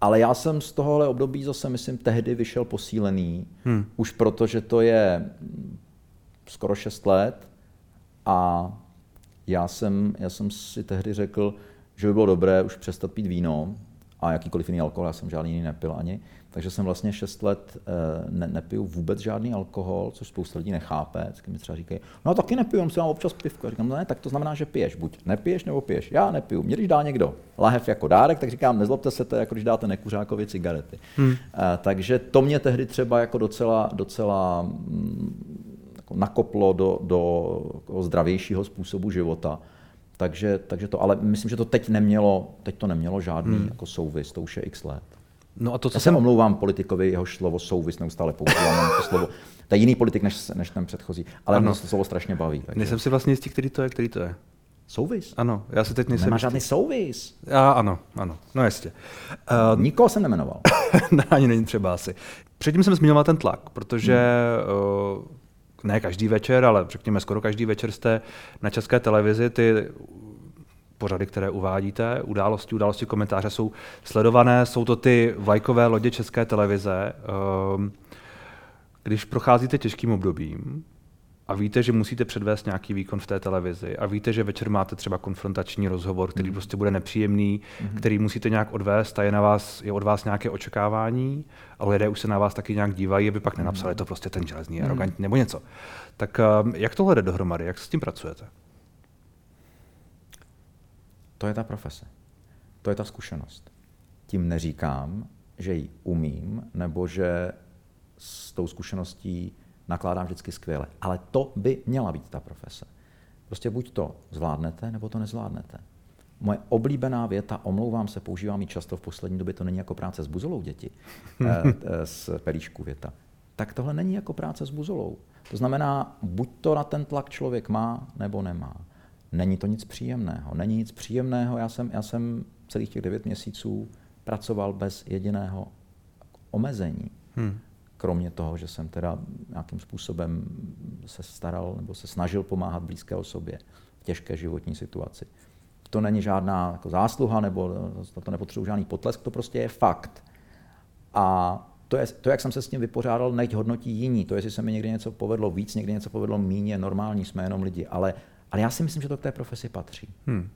Ale já jsem z tohohle období zase, myslím, tehdy vyšel posílený, hmm. už protože to je skoro 6 let a já jsem, já jsem si tehdy řekl, že by bylo dobré už přestat pít víno a jakýkoliv jiný alkohol, já jsem žádný jiný nepil ani. Takže jsem vlastně 6 let eh, ne, nepiju vůbec žádný alkohol, což spousta lidí nechápe. Vždycky mi třeba říkají, no taky nepiju, jenom si mám občas pivko. Já říkám, no ne, tak to znamená, že piješ. Buď nepiješ nebo piješ. Já nepiju. Mě když dá někdo lahev jako dárek, tak říkám, nezlobte se, to jako když dáte nekuřákovi cigarety. Hmm. A, eh, takže to mě tehdy třeba jako docela, docela mm, jako nakoplo do, do zdravějšího způsobu života. Takže, takže to, ale myslím, že to teď nemělo, teď to nemělo žádný hmm. jako souvis, to už je x let. No a to, co Já jsem omlouvám politikovi, jeho slovo souvis neustále používám to slovo. To je jiný politik než, než ten předchozí, ale ano. to slovo strašně baví. Takže... Nejsem si vlastně jistý, který to je, který to je. Souvis? Ano, já se teď nejsem Nemá žádný souvis. Já, ano, ano, no jistě. Uh, Nikoho jsem nemenoval. ne, ani není třeba asi. Předtím jsem zmiňoval ten tlak, protože hmm. uh, ne každý večer, ale řekněme skoro každý večer jste na české televizi ty pořady, které uvádíte, události, události, komentáře jsou sledované, jsou to ty vlajkové lodě české televize. Ehm, když procházíte těžkým obdobím, a víte, že musíte předvést nějaký výkon v té televizi a víte, že večer máte třeba konfrontační rozhovor, který mm. prostě bude nepříjemný, mm. který musíte nějak odvést a je, na vás, je od vás nějaké očekávání, ale lidé už se na vás taky nějak dívají, aby pak nenapsali, mm. to prostě ten železný, mm. arrogantní nebo něco. Tak um, jak tohle jde dohromady, jak s tím pracujete? To je ta profese. To je ta zkušenost. Tím neříkám, že ji umím, nebo že s tou zkušeností nakládám vždycky skvěle. Ale to by měla být ta profese. Prostě buď to zvládnete, nebo to nezvládnete. Moje oblíbená věta, omlouvám se, používám ji často v poslední době, to není jako práce s buzolou děti, z eh, pelíšku věta. Tak tohle není jako práce s buzolou. To znamená, buď to na ten tlak člověk má, nebo nemá. Není to nic příjemného. Není nic příjemného. Já jsem, já jsem celých těch devět měsíců pracoval bez jediného omezení. Hmm. Kromě toho, že jsem teda nějakým způsobem se staral nebo se snažil pomáhat blízké osobě v těžké životní situaci. To není žádná jako zásluha nebo to nepotřebuje žádný potlesk, to prostě je fakt. A to, je, to, jak jsem se s tím vypořádal, nechť hodnotí jiní. To, jestli se mi někdy něco povedlo víc, někdy něco povedlo méně, normální, jsme jenom lidi. Ale, ale já si myslím, že to k té profesi patří. Hmm.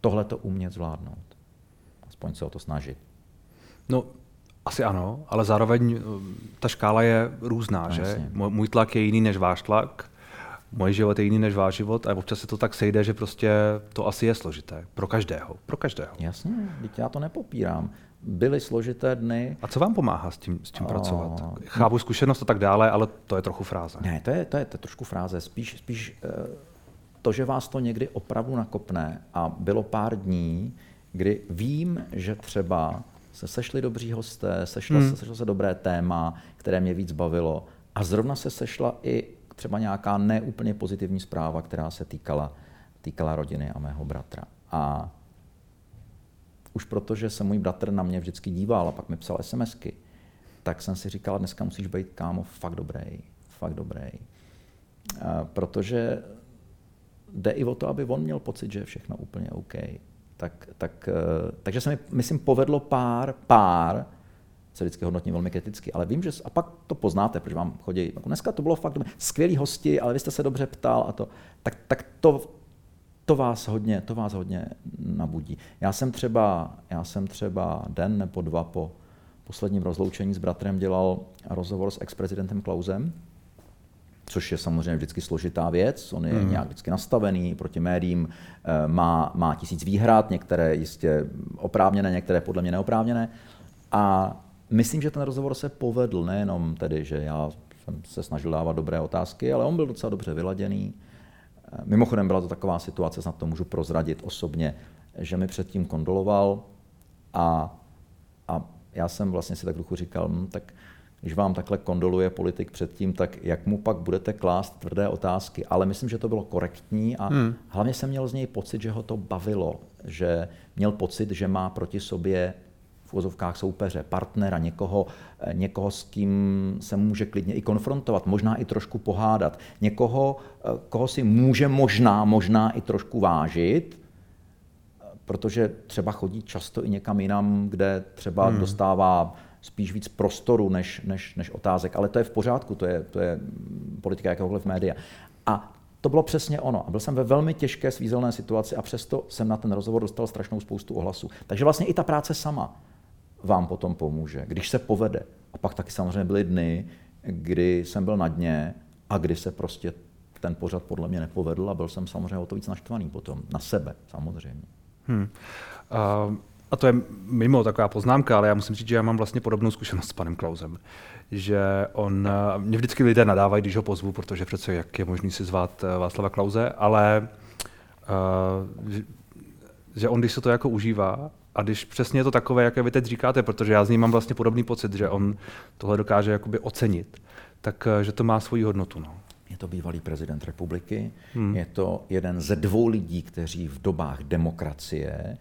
Tohle to umět zvládnout. Aspoň se o to snažit. No, asi ano, ale zároveň eh, ta škála je různá, no, že? Jasně. Můj tlak je jiný než váš tlak, můj život je jiný než váš život a občas se to tak sejde, že prostě to asi je složité. Pro každého. Pro každého. Jasně, teď já to nepopírám. Byly složité dny. A co vám pomáhá s tím, s tím o... pracovat? Chápu zkušenost a tak dále, ale to je trochu fráze. Ne, to je, to je, to je trošku fráze. Spíš, spíš eh, to, že vás to někdy opravdu nakopne a bylo pár dní, kdy vím, že třeba se sešli dobří hosté, sešlo, hmm. se, sešlo se dobré téma, které mě víc bavilo a zrovna se sešla i třeba nějaká neúplně pozitivní zpráva, která se týkala, týkala rodiny a mého bratra. A už protože se můj bratr na mě vždycky díval a pak mi psal SMSky, tak jsem si říkal, dneska musíš být kámo fakt dobrý, fakt dobrý. A protože jde i o to, aby on měl pocit, že je všechno úplně OK tak, tak, eh, takže se mi, myslím, povedlo pár, pár, se vždycky hodnotím velmi kriticky, ale vím, že a pak to poznáte, protože vám chodí, jako dneska to bylo fakt skvělý hosti, ale vy jste se dobře ptal a to, tak, tak to, to vás hodně, to vás hodně nabudí. Já jsem třeba, já jsem třeba den nebo dva po posledním rozloučení s bratrem dělal rozhovor s ex-prezidentem Klausem, což je samozřejmě vždycky složitá věc. On je hmm. nějak vždycky nastavený proti médiím, eh, má, má tisíc výhrad, některé jistě oprávněné, některé podle mě neoprávněné. A myslím, že ten rozhovor se povedl, nejenom tedy, že já jsem se snažil dávat dobré otázky, ale on byl docela dobře vyladěný. Eh, mimochodem byla to taková situace, snad to můžu prozradit osobně, že mi předtím kondoloval a, a já jsem vlastně si tak duchu říkal, hm, tak když vám takhle kondoluje politik předtím, tak jak mu pak budete klást tvrdé otázky. Ale myslím, že to bylo korektní a hmm. hlavně jsem měl z něj pocit, že ho to bavilo, že měl pocit, že má proti sobě v úvozovkách soupeře, partnera, někoho, eh, někoho, s kým se může klidně i konfrontovat, možná i trošku pohádat, někoho, eh, koho si může možná, možná i trošku vážit, protože třeba chodí často i někam jinam, kde třeba hmm. dostává spíš víc prostoru než, než, než otázek. Ale to je v pořádku, to je, to je politika jakéhokoliv média. A to bylo přesně ono. A byl jsem ve velmi těžké svízelné situaci a přesto jsem na ten rozhovor dostal strašnou spoustu ohlasů. Takže vlastně i ta práce sama vám potom pomůže, když se povede. A pak taky samozřejmě byly dny, kdy jsem byl na dně a kdy se prostě ten pořad podle mě nepovedl a byl jsem samozřejmě o to víc naštvaný potom. Na sebe samozřejmě. Hmm. Uh, a to je mimo taková poznámka, ale já musím říct, že já mám vlastně podobnou zkušenost s panem Klausem. Že on, mě vždycky lidé nadávají, když ho pozvu, protože přece jak je možný si zvát eh, Václava Klauze, ale uh, že on, když se to jako užívá, a když přesně je to takové, jaké vy teď říkáte, protože já z ním mám vlastně podobný pocit, že on tohle dokáže jakoby ocenit, tak eh, že to má svoji hodnotu. No. Je to bývalý prezident republiky, hmm. je to jeden ze dvou lidí, kteří v dobách demokracie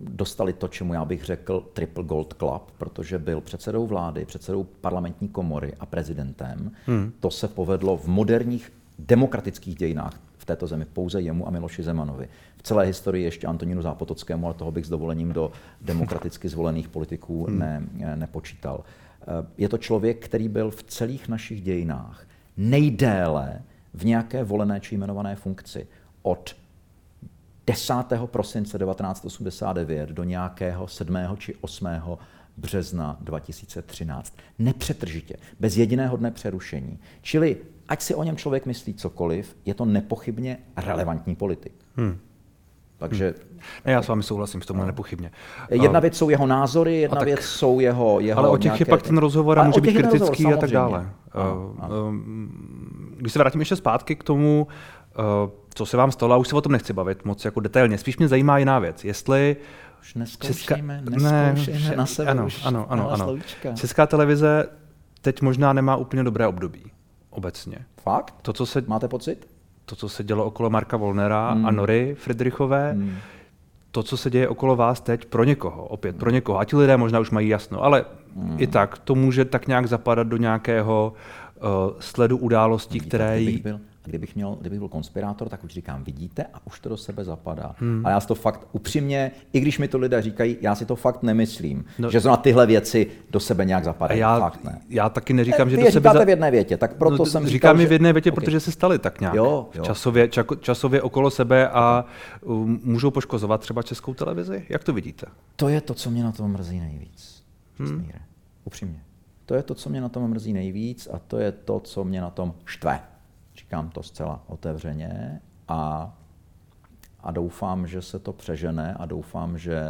dostali to, čemu já bych řekl Triple Gold Club, protože byl předsedou vlády, předsedou parlamentní komory a prezidentem. Hmm. To se povedlo v moderních demokratických dějinách v této zemi pouze jemu a Miloši Zemanovi. V celé historii ještě Antonínu Zápotockému, ale toho bych s dovolením do demokraticky zvolených politiků hmm. ne, nepočítal. Ehm, je to člověk, který byl v celých našich dějinách nejdéle v nějaké volené či jmenované funkci. Od 10. prosince 1989 do nějakého 7. či 8. března 2013. Nepřetržitě, bez jediného dne přerušení. Čili ať si o něm člověk myslí cokoliv, je to nepochybně relevantní politik. Hmm. Takže ne, já s vámi souhlasím, s tomhle no. nepochybně. Jedna věc jsou jeho názory, jedna tak, věc jsou jeho, jeho Ale o těch je pak ten rozhovor a může být kritický rozhovor, a tak dále. No, no. Když se vrátím ještě zpátky k tomu, eh, co se vám stalo, a už se o tom nechci bavit moc jako detailně. Spíš mě zajímá jiná věc. Jestli už neskoušejme, Česká... ne, na sebe ano, už ano, ano, ano. Česká televize teď možná nemá úplně dobré období obecně. Fakt? To, co se, Máte pocit? To, co se dělo okolo Marka Volnera hmm. a Nory Friedrichové, hmm. to, co se děje okolo vás teď, pro někoho, opět pro někoho, a ti lidé možná už mají jasno, ale hmm. i tak, to může tak nějak zapadat do nějakého uh, sledu událostí, Víte, které jí... Kdybych, měl, kdybych byl konspirátor, tak už říkám, vidíte, a už to do sebe zapadá. Hmm. A já si to fakt upřímně, i když mi to lidé říkají, já si to fakt nemyslím, no. že na tyhle věci do sebe nějak zapadají. Já, fakt ne. já taky neříkám, že Vy do sebe... Za... v jedné větě, tak proto no, jsem říkám říkal, v jedné větě, že... protože se staly tak nějak. Jo, jo. Časově, čako, časově okolo sebe a um, můžou poškozovat třeba českou televizi. Jak to vidíte? To je to, co mě na tom mrzí nejvíc. Hmm. Upřímně. To je to, co mě na tom mrzí nejvíc a to je to, co mě na tom štve. Říkám to zcela otevřeně a, a doufám, že se to přežene a doufám, že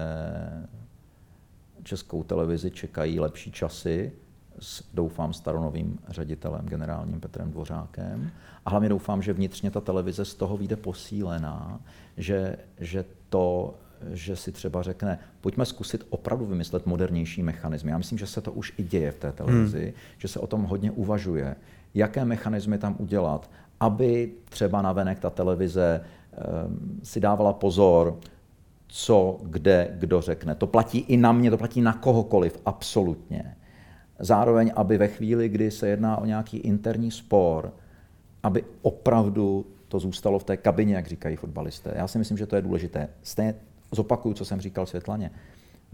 českou televizi čekají lepší časy s, doufám, staronovým ředitelem, generálním Petrem Dvořákem. A hlavně doufám, že vnitřně ta televize z toho vyjde posílená, že, že to že si třeba řekne, pojďme zkusit opravdu vymyslet modernější mechanismy. Já myslím, že se to už i děje v té televizi, hmm. že se o tom hodně uvažuje, jaké mechanismy tam udělat, aby třeba navenek ta televize um, si dávala pozor, co, kde, kdo řekne. To platí i na mě, to platí na kohokoliv, absolutně. Zároveň, aby ve chvíli, kdy se jedná o nějaký interní spor, aby opravdu to zůstalo v té kabině, jak říkají fotbalisté. Já si myslím, že to je důležité. Stejně zopakuju, co jsem říkal Světlaně.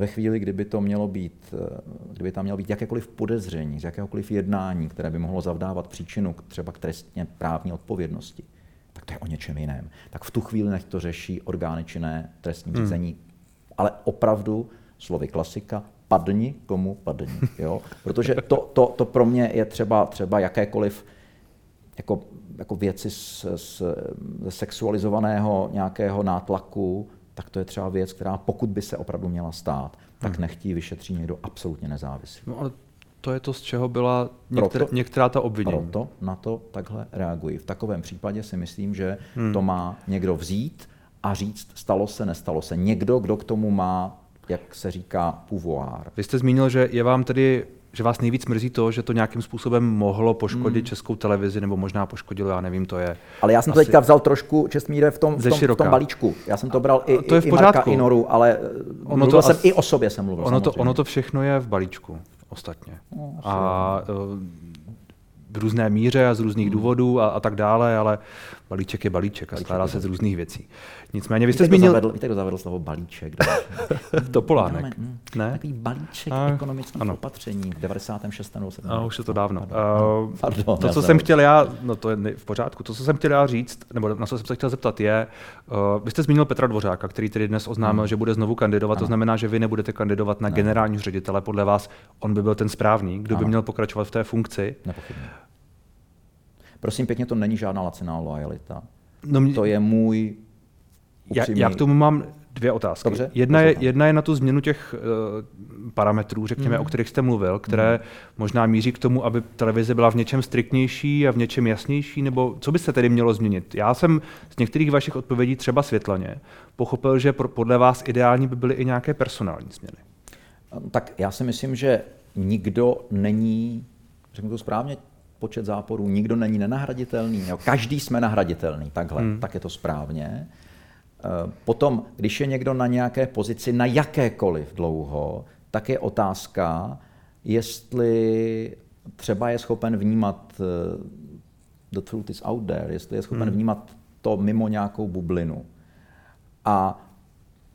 Ve chvíli, kdyby to mělo být, eh, kdyby tam mělo být jakékoliv podezření z jakéhokoliv jednání, které by mohlo zavdávat příčinu třeba k trestně právní odpovědnosti, tak to je o něčem jiném. Tak v tu chvíli nech to řeší orgány činné trestní hmm. řízení. Hmm. Ale opravdu, slovy klasika, padni komu padni. Jo? Protože to, to, to pro mě je třeba, třeba jakékoliv jako, jako věci z, z, z sexualizovaného nějakého nátlaku, tak to je třeba věc, která pokud by se opravdu měla stát, tak hmm. nechtí vyšetří někdo absolutně nezávislý. No ale to je to, z čeho byla některá, proto, některá ta obvinění. Proto na to takhle reagují. V takovém případě si myslím, že hmm. to má někdo vzít a říct, stalo se, nestalo se. Někdo, kdo k tomu má, jak se říká, pouvoir. Vy jste zmínil, že je vám tedy že vás nejvíc mrzí to, že to nějakým způsobem mohlo poškodit hmm. českou televizi, nebo možná poškodilo, já nevím, to je. Ale já jsem asi... to teďka vzal trošku, Čestmíre, v tom, v tom, v tom balíčku. Já jsem to bral i, to je v i Marka Inoru, ale ono mluvil to jsem as... i o sobě jsem mluvil. Ono to, ono to všechno je v balíčku, ostatně. No, a v různé míře a z různých hmm. důvodů a, a tak dále, ale balíček je balíček a skládá se z různých věcí. Nicméně vy jste víte, zmínil... Zavedl, víte, kdo zavedl slovo balíček? Topolánek. Ne? ne? Takový balíček a, ekonomických ano. opatření v 96. nebo A už je to dávno. Pardon. Uh, Pardon, to, co jsem chtěl já, no to je v pořádku, to, co jsem chtěl já říct, nebo na co jsem se chtěl zeptat, je, uh, vy jste zmínil Petra Dvořáka, který tedy dnes oznámil, hmm. že bude znovu kandidovat, ano. to znamená, že vy nebudete kandidovat na ne. generálního ředitele. Podle vás on by byl ten správný, kdo ano. by měl pokračovat v té funkci. Nepochybně. Prosím pěkně, to není žádná laciná lojalita. No mě... To je můj upřímný... já, já k tomu mám dvě otázky. Dobře, jedna, je, jedna je na tu změnu těch uh, parametrů, řekněme, mm. o kterých jste mluvil, které mm. možná míří k tomu, aby televize byla v něčem striktnější a v něčem jasnější, nebo co by se tedy mělo změnit? Já jsem z některých vašich odpovědí, třeba světlaně, pochopil, že pro, podle vás ideální by byly i nějaké personální změny. Tak já si myslím, že nikdo není, řeknu to správně, počet záporů, nikdo není nenahraditelný, jo. každý jsme nahraditelný, takhle, hmm. tak je to správně. Eh, potom, když je někdo na nějaké pozici, na jakékoliv dlouho, tak je otázka, jestli třeba je schopen vnímat eh, the truth is out there, jestli je schopen hmm. vnímat to mimo nějakou bublinu. A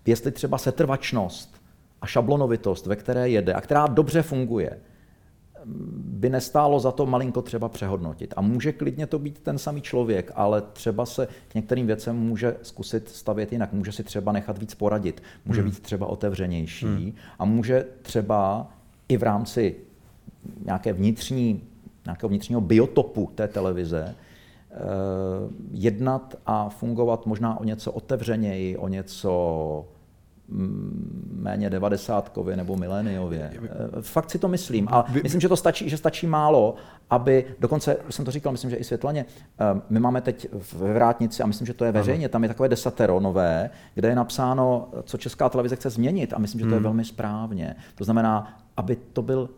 jestli třeba setrvačnost a šablonovitost, ve které jede a která dobře funguje, by nestálo za to malinko třeba přehodnotit. A může klidně to být ten samý člověk, ale třeba se k některým věcem může zkusit stavět jinak. Může si třeba nechat víc poradit, může hmm. být třeba otevřenější hmm. a může třeba i v rámci nějaké vnitřní, nějakého vnitřního biotopu té televize jednat a fungovat možná o něco otevřeněji, o něco méně devadesátkově nebo miléniově. Eh, fakt si to myslím. A myslím, že to stačí, že stačí málo, aby, dokonce jsem to říkal, myslím, že i Světlaně, eh, my máme teď ve Vrátnici, a myslím, že to je veřejně, tam je takové desatero nové, kde je napsáno, co Česká televize chce změnit a myslím, že to je hmm. velmi správně. To znamená, aby to byl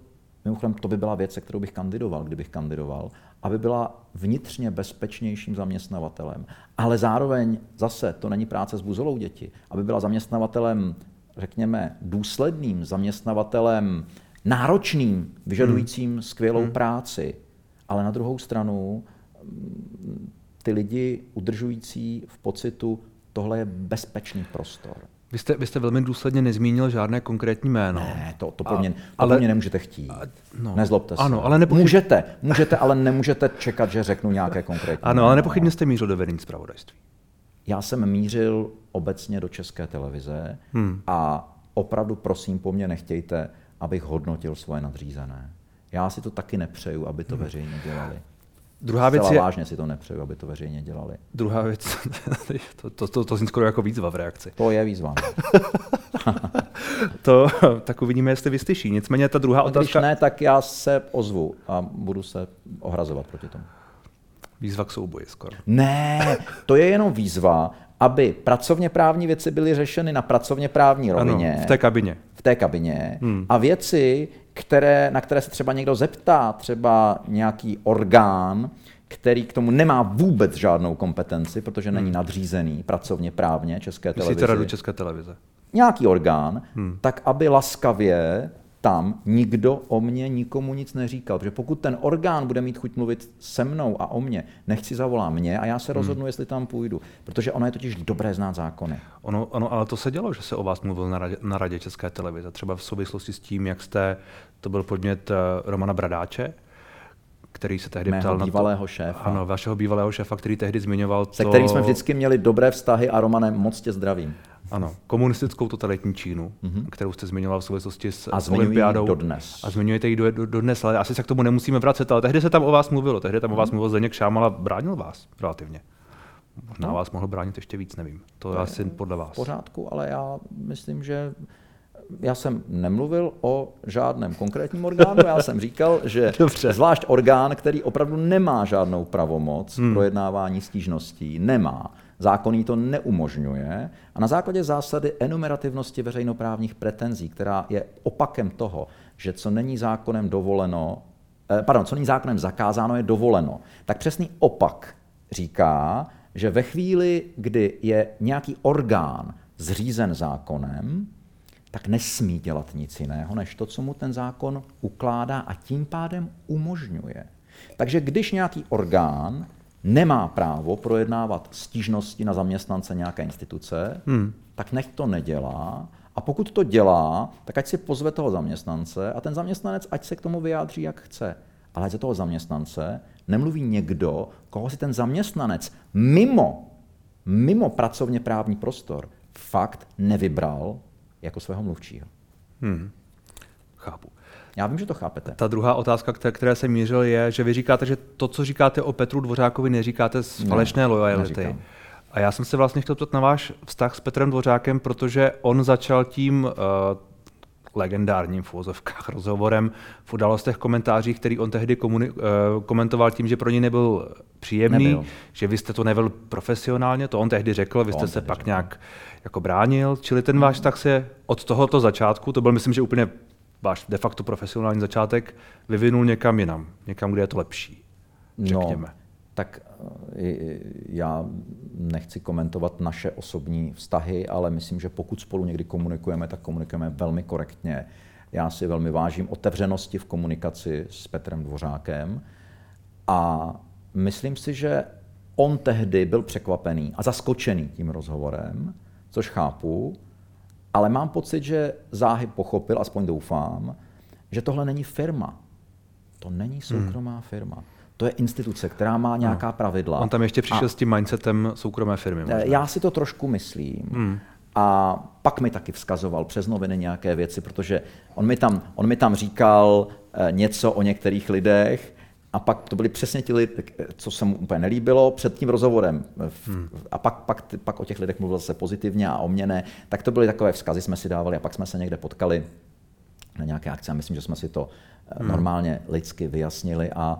Mimochodem, to by byla věc, se kterou bych kandidoval, kdybych kandidoval, aby byla vnitřně bezpečnějším zaměstnavatelem. Ale zároveň zase to není práce s buzolou děti, aby byla zaměstnavatelem, řekněme, důsledným, zaměstnavatelem náročným, vyžadujícím hmm. skvělou hmm. práci. Ale na druhou stranu mm, ty lidi udržující v pocitu, tohle je bezpečný prostor. Vy jste, vy jste velmi důsledně nezmínil žádné konkrétní jméno. Ne, to, to, po, mě, to ale, po mě nemůžete chtít. A, no, Nezlobte se. Ano, ale nepochyb... Můžete, můžete, ale nemůžete čekat, že řeknu nějaké konkrétní Ano, jméno. ale nepochybně jste mířil do vedení zpravodajství. Já jsem mířil obecně do české televize hmm. a opravdu prosím po mně nechtějte, abych hodnotil svoje nadřízené. Já si to taky nepřeju, aby to hmm. veřejně dělali. Druhá věc je... vážně si to nepřeju, aby to veřejně dělali. Druhá věc, to, to, to, to zní skoro jako výzva v reakci. To je výzva. to, tak uvidíme, jestli vyslyší. Nicméně ta druhá otázka... Když ne, tak já se ozvu a budu se ohrazovat proti tomu. Výzva k souboji skoro. Ne, to je jenom výzva, aby pracovně právní věci byly řešeny na pracovně právní rovině. Ano, v té kabině. Té kabině. Hmm. A věci, které, na které se třeba někdo zeptá, třeba nějaký orgán, který k tomu nemá vůbec žádnou kompetenci, protože není hmm. nadřízený pracovně právně České televize. Myslíte radu České televize? Nějaký orgán, hmm. tak aby laskavě tam nikdo o mě nikomu nic neříkal. Protože pokud ten orgán bude mít chuť mluvit se mnou a o mě, nechci zavolá mě a já se hmm. rozhodnu, hmm. jestli tam půjdu. Protože ono je totiž dobré znát zákony. Ono, ono ale to se dělo, že se o vás mluvil na radě, na radě České televize. Třeba v souvislosti s tím, jak jste, to byl podmět eh, Romana Bradáče, který se tehdy Mého ptal bývalého na to, šéfa. Ano, vašeho bývalého šéfa, který tehdy zmiňoval Se to... kterým jsme vždycky měli dobré vztahy a Romanem moc tě zdravím. Ano, komunistickou totalitní Čínu, mm-hmm. kterou jste zmiňoval v souvislosti s, a olympiádou. dodnes. A zmiňujete ji do, do, dodnes, ale asi se k tomu nemusíme vracet, ale tehdy se tam o vás mluvilo, tehdy tam mm-hmm. o vás mhm. mluvil Zdeněk Šámala, bránil vás relativně. Možná no. vás mohl bránit ještě víc, nevím. To, je asi podle vás. V pořádku, ale já myslím, že já jsem nemluvil o žádném konkrétním orgánu, já jsem říkal, že Dobře. zvlášť orgán, který opravdu nemá žádnou pravomoc hmm. projednávání stížností, nemá. Zákon to neumožňuje a na základě zásady enumerativnosti veřejnoprávních pretenzí, která je opakem toho, že co není zákonem dovoleno, eh, pardon, co není zákonem zakázáno, je dovoleno, tak přesný opak říká, že ve chvíli, kdy je nějaký orgán zřízen zákonem, tak nesmí dělat nic jiného, než to, co mu ten zákon ukládá a tím pádem umožňuje. Takže když nějaký orgán nemá právo projednávat stížnosti na zaměstnance nějaké instituce, hmm. tak nech to nedělá. A pokud to dělá, tak ať si pozve toho zaměstnance a ten zaměstnanec ať se k tomu vyjádří, jak chce. Ale za toho zaměstnance nemluví někdo, koho si ten zaměstnanec mimo, mimo pracovně právní prostor fakt nevybral jako svého mluvčího. Hmm. Chápu. Já vím, že to chápete. Ta druhá otázka, které jsem mířil, je, že vy říkáte, že to, co říkáte o Petru Dvořákovi, neříkáte z falešné ne, lojality. Neříkám. A já jsem se vlastně chtěl ptat na váš vztah s Petrem Dvořákem, protože on začal tím uh, legendárním v úvozovkách rozhovorem v událostech komentářích, který on tehdy komuni- uh, komentoval tím, že pro něj nebyl příjemný, nebyl. že vy jste to nebyl profesionálně, to on tehdy řekl, vy jste se pak řekl. nějak jako bránil, čili ten váš vztah se od tohoto začátku, to byl myslím, že úplně váš de facto profesionální začátek vyvinul někam jinam, někam, kde je to lepší, no, řekněme. No, tak eh, já nechci komentovat naše osobní vztahy, ale myslím, že pokud spolu někdy komunikujeme, tak komunikujeme velmi korektně. Já si velmi vážím otevřenosti v komunikaci s Petrem Dvořákem a myslím si, že on tehdy byl překvapený a zaskočený tím rozhovorem, což chápu, ale mám pocit, že záhy pochopil, aspoň doufám, že tohle není firma. To není soukromá hmm. firma. To je instituce, která má nějaká no. pravidla. On tam ještě přišel a s tím mindsetem soukromé firmy. Možná. Já si to trošku myslím. Hmm. A pak mi taky vzkazoval přes noviny nějaké věci, protože on mi tam, on mi tam říkal eh, něco o některých lidech a pak to byli přesně ti lidé, co se mu úplně nelíbilo před tím rozhovorem. Hmm. A pak, pak, pak o těch lidech mluvil zase pozitivně a o mě ne. Tak to byly takové vzkazy, jsme si dávali a pak jsme se někde potkali na nějaké akci a myslím, že jsme si to hmm. normálně lidsky vyjasnili a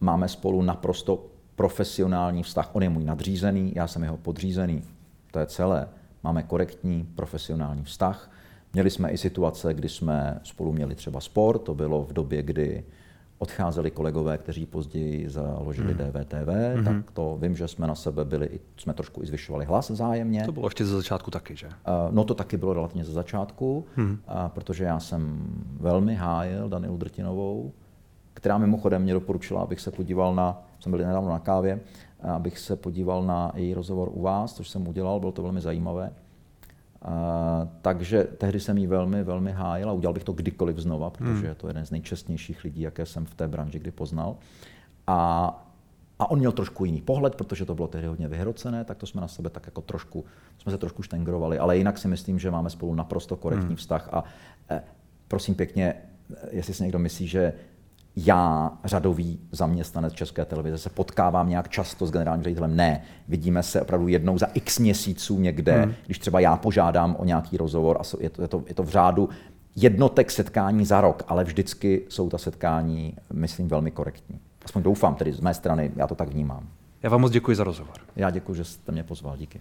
máme spolu naprosto profesionální vztah. On je můj nadřízený, já jsem jeho podřízený. To je celé. Máme korektní profesionální vztah. Měli jsme i situace, kdy jsme spolu měli třeba sport, to bylo v době, kdy odcházeli kolegové, kteří později založili mm. DVTV, mm-hmm. tak to vím, že jsme na sebe byli, jsme trošku i zvyšovali hlas zájemně. To bylo ještě ze začátku taky, že? Uh, no to taky bylo relativně ze začátku, mm. protože já jsem velmi hájil Danielu Drtinovou, která mimochodem mě doporučila, abych se podíval na, jsem byl nedávno na kávě, abych se podíval na její rozhovor u vás, což jsem udělal, bylo to velmi zajímavé. Uh, takže tehdy jsem jí velmi, velmi hájil a udělal bych to kdykoliv znova, protože hmm. je to jeden z nejčestnějších lidí, jaké jsem v té branži kdy poznal. A, a on měl trošku jiný pohled, protože to bylo tehdy hodně vyhrocené, tak to jsme na sebe tak jako trošku, jsme se trošku štengrovali, ale jinak si myslím, že máme spolu naprosto korektní hmm. vztah a eh, prosím pěkně, jestli si někdo myslí, že já, řadový zaměstnanec České televize, se potkávám nějak často s generálním ředitelem. Ne, vidíme se opravdu jednou za x měsíců někde, hmm. když třeba já požádám o nějaký rozhovor a je to, je to, je to v řádu jednotek setkání za rok, ale vždycky jsou ta setkání, myslím, velmi korektní. Aspoň doufám, tedy z mé strany, já to tak vnímám. Já vám moc děkuji za rozhovor. Já děkuji, že jste mě pozval. Díky.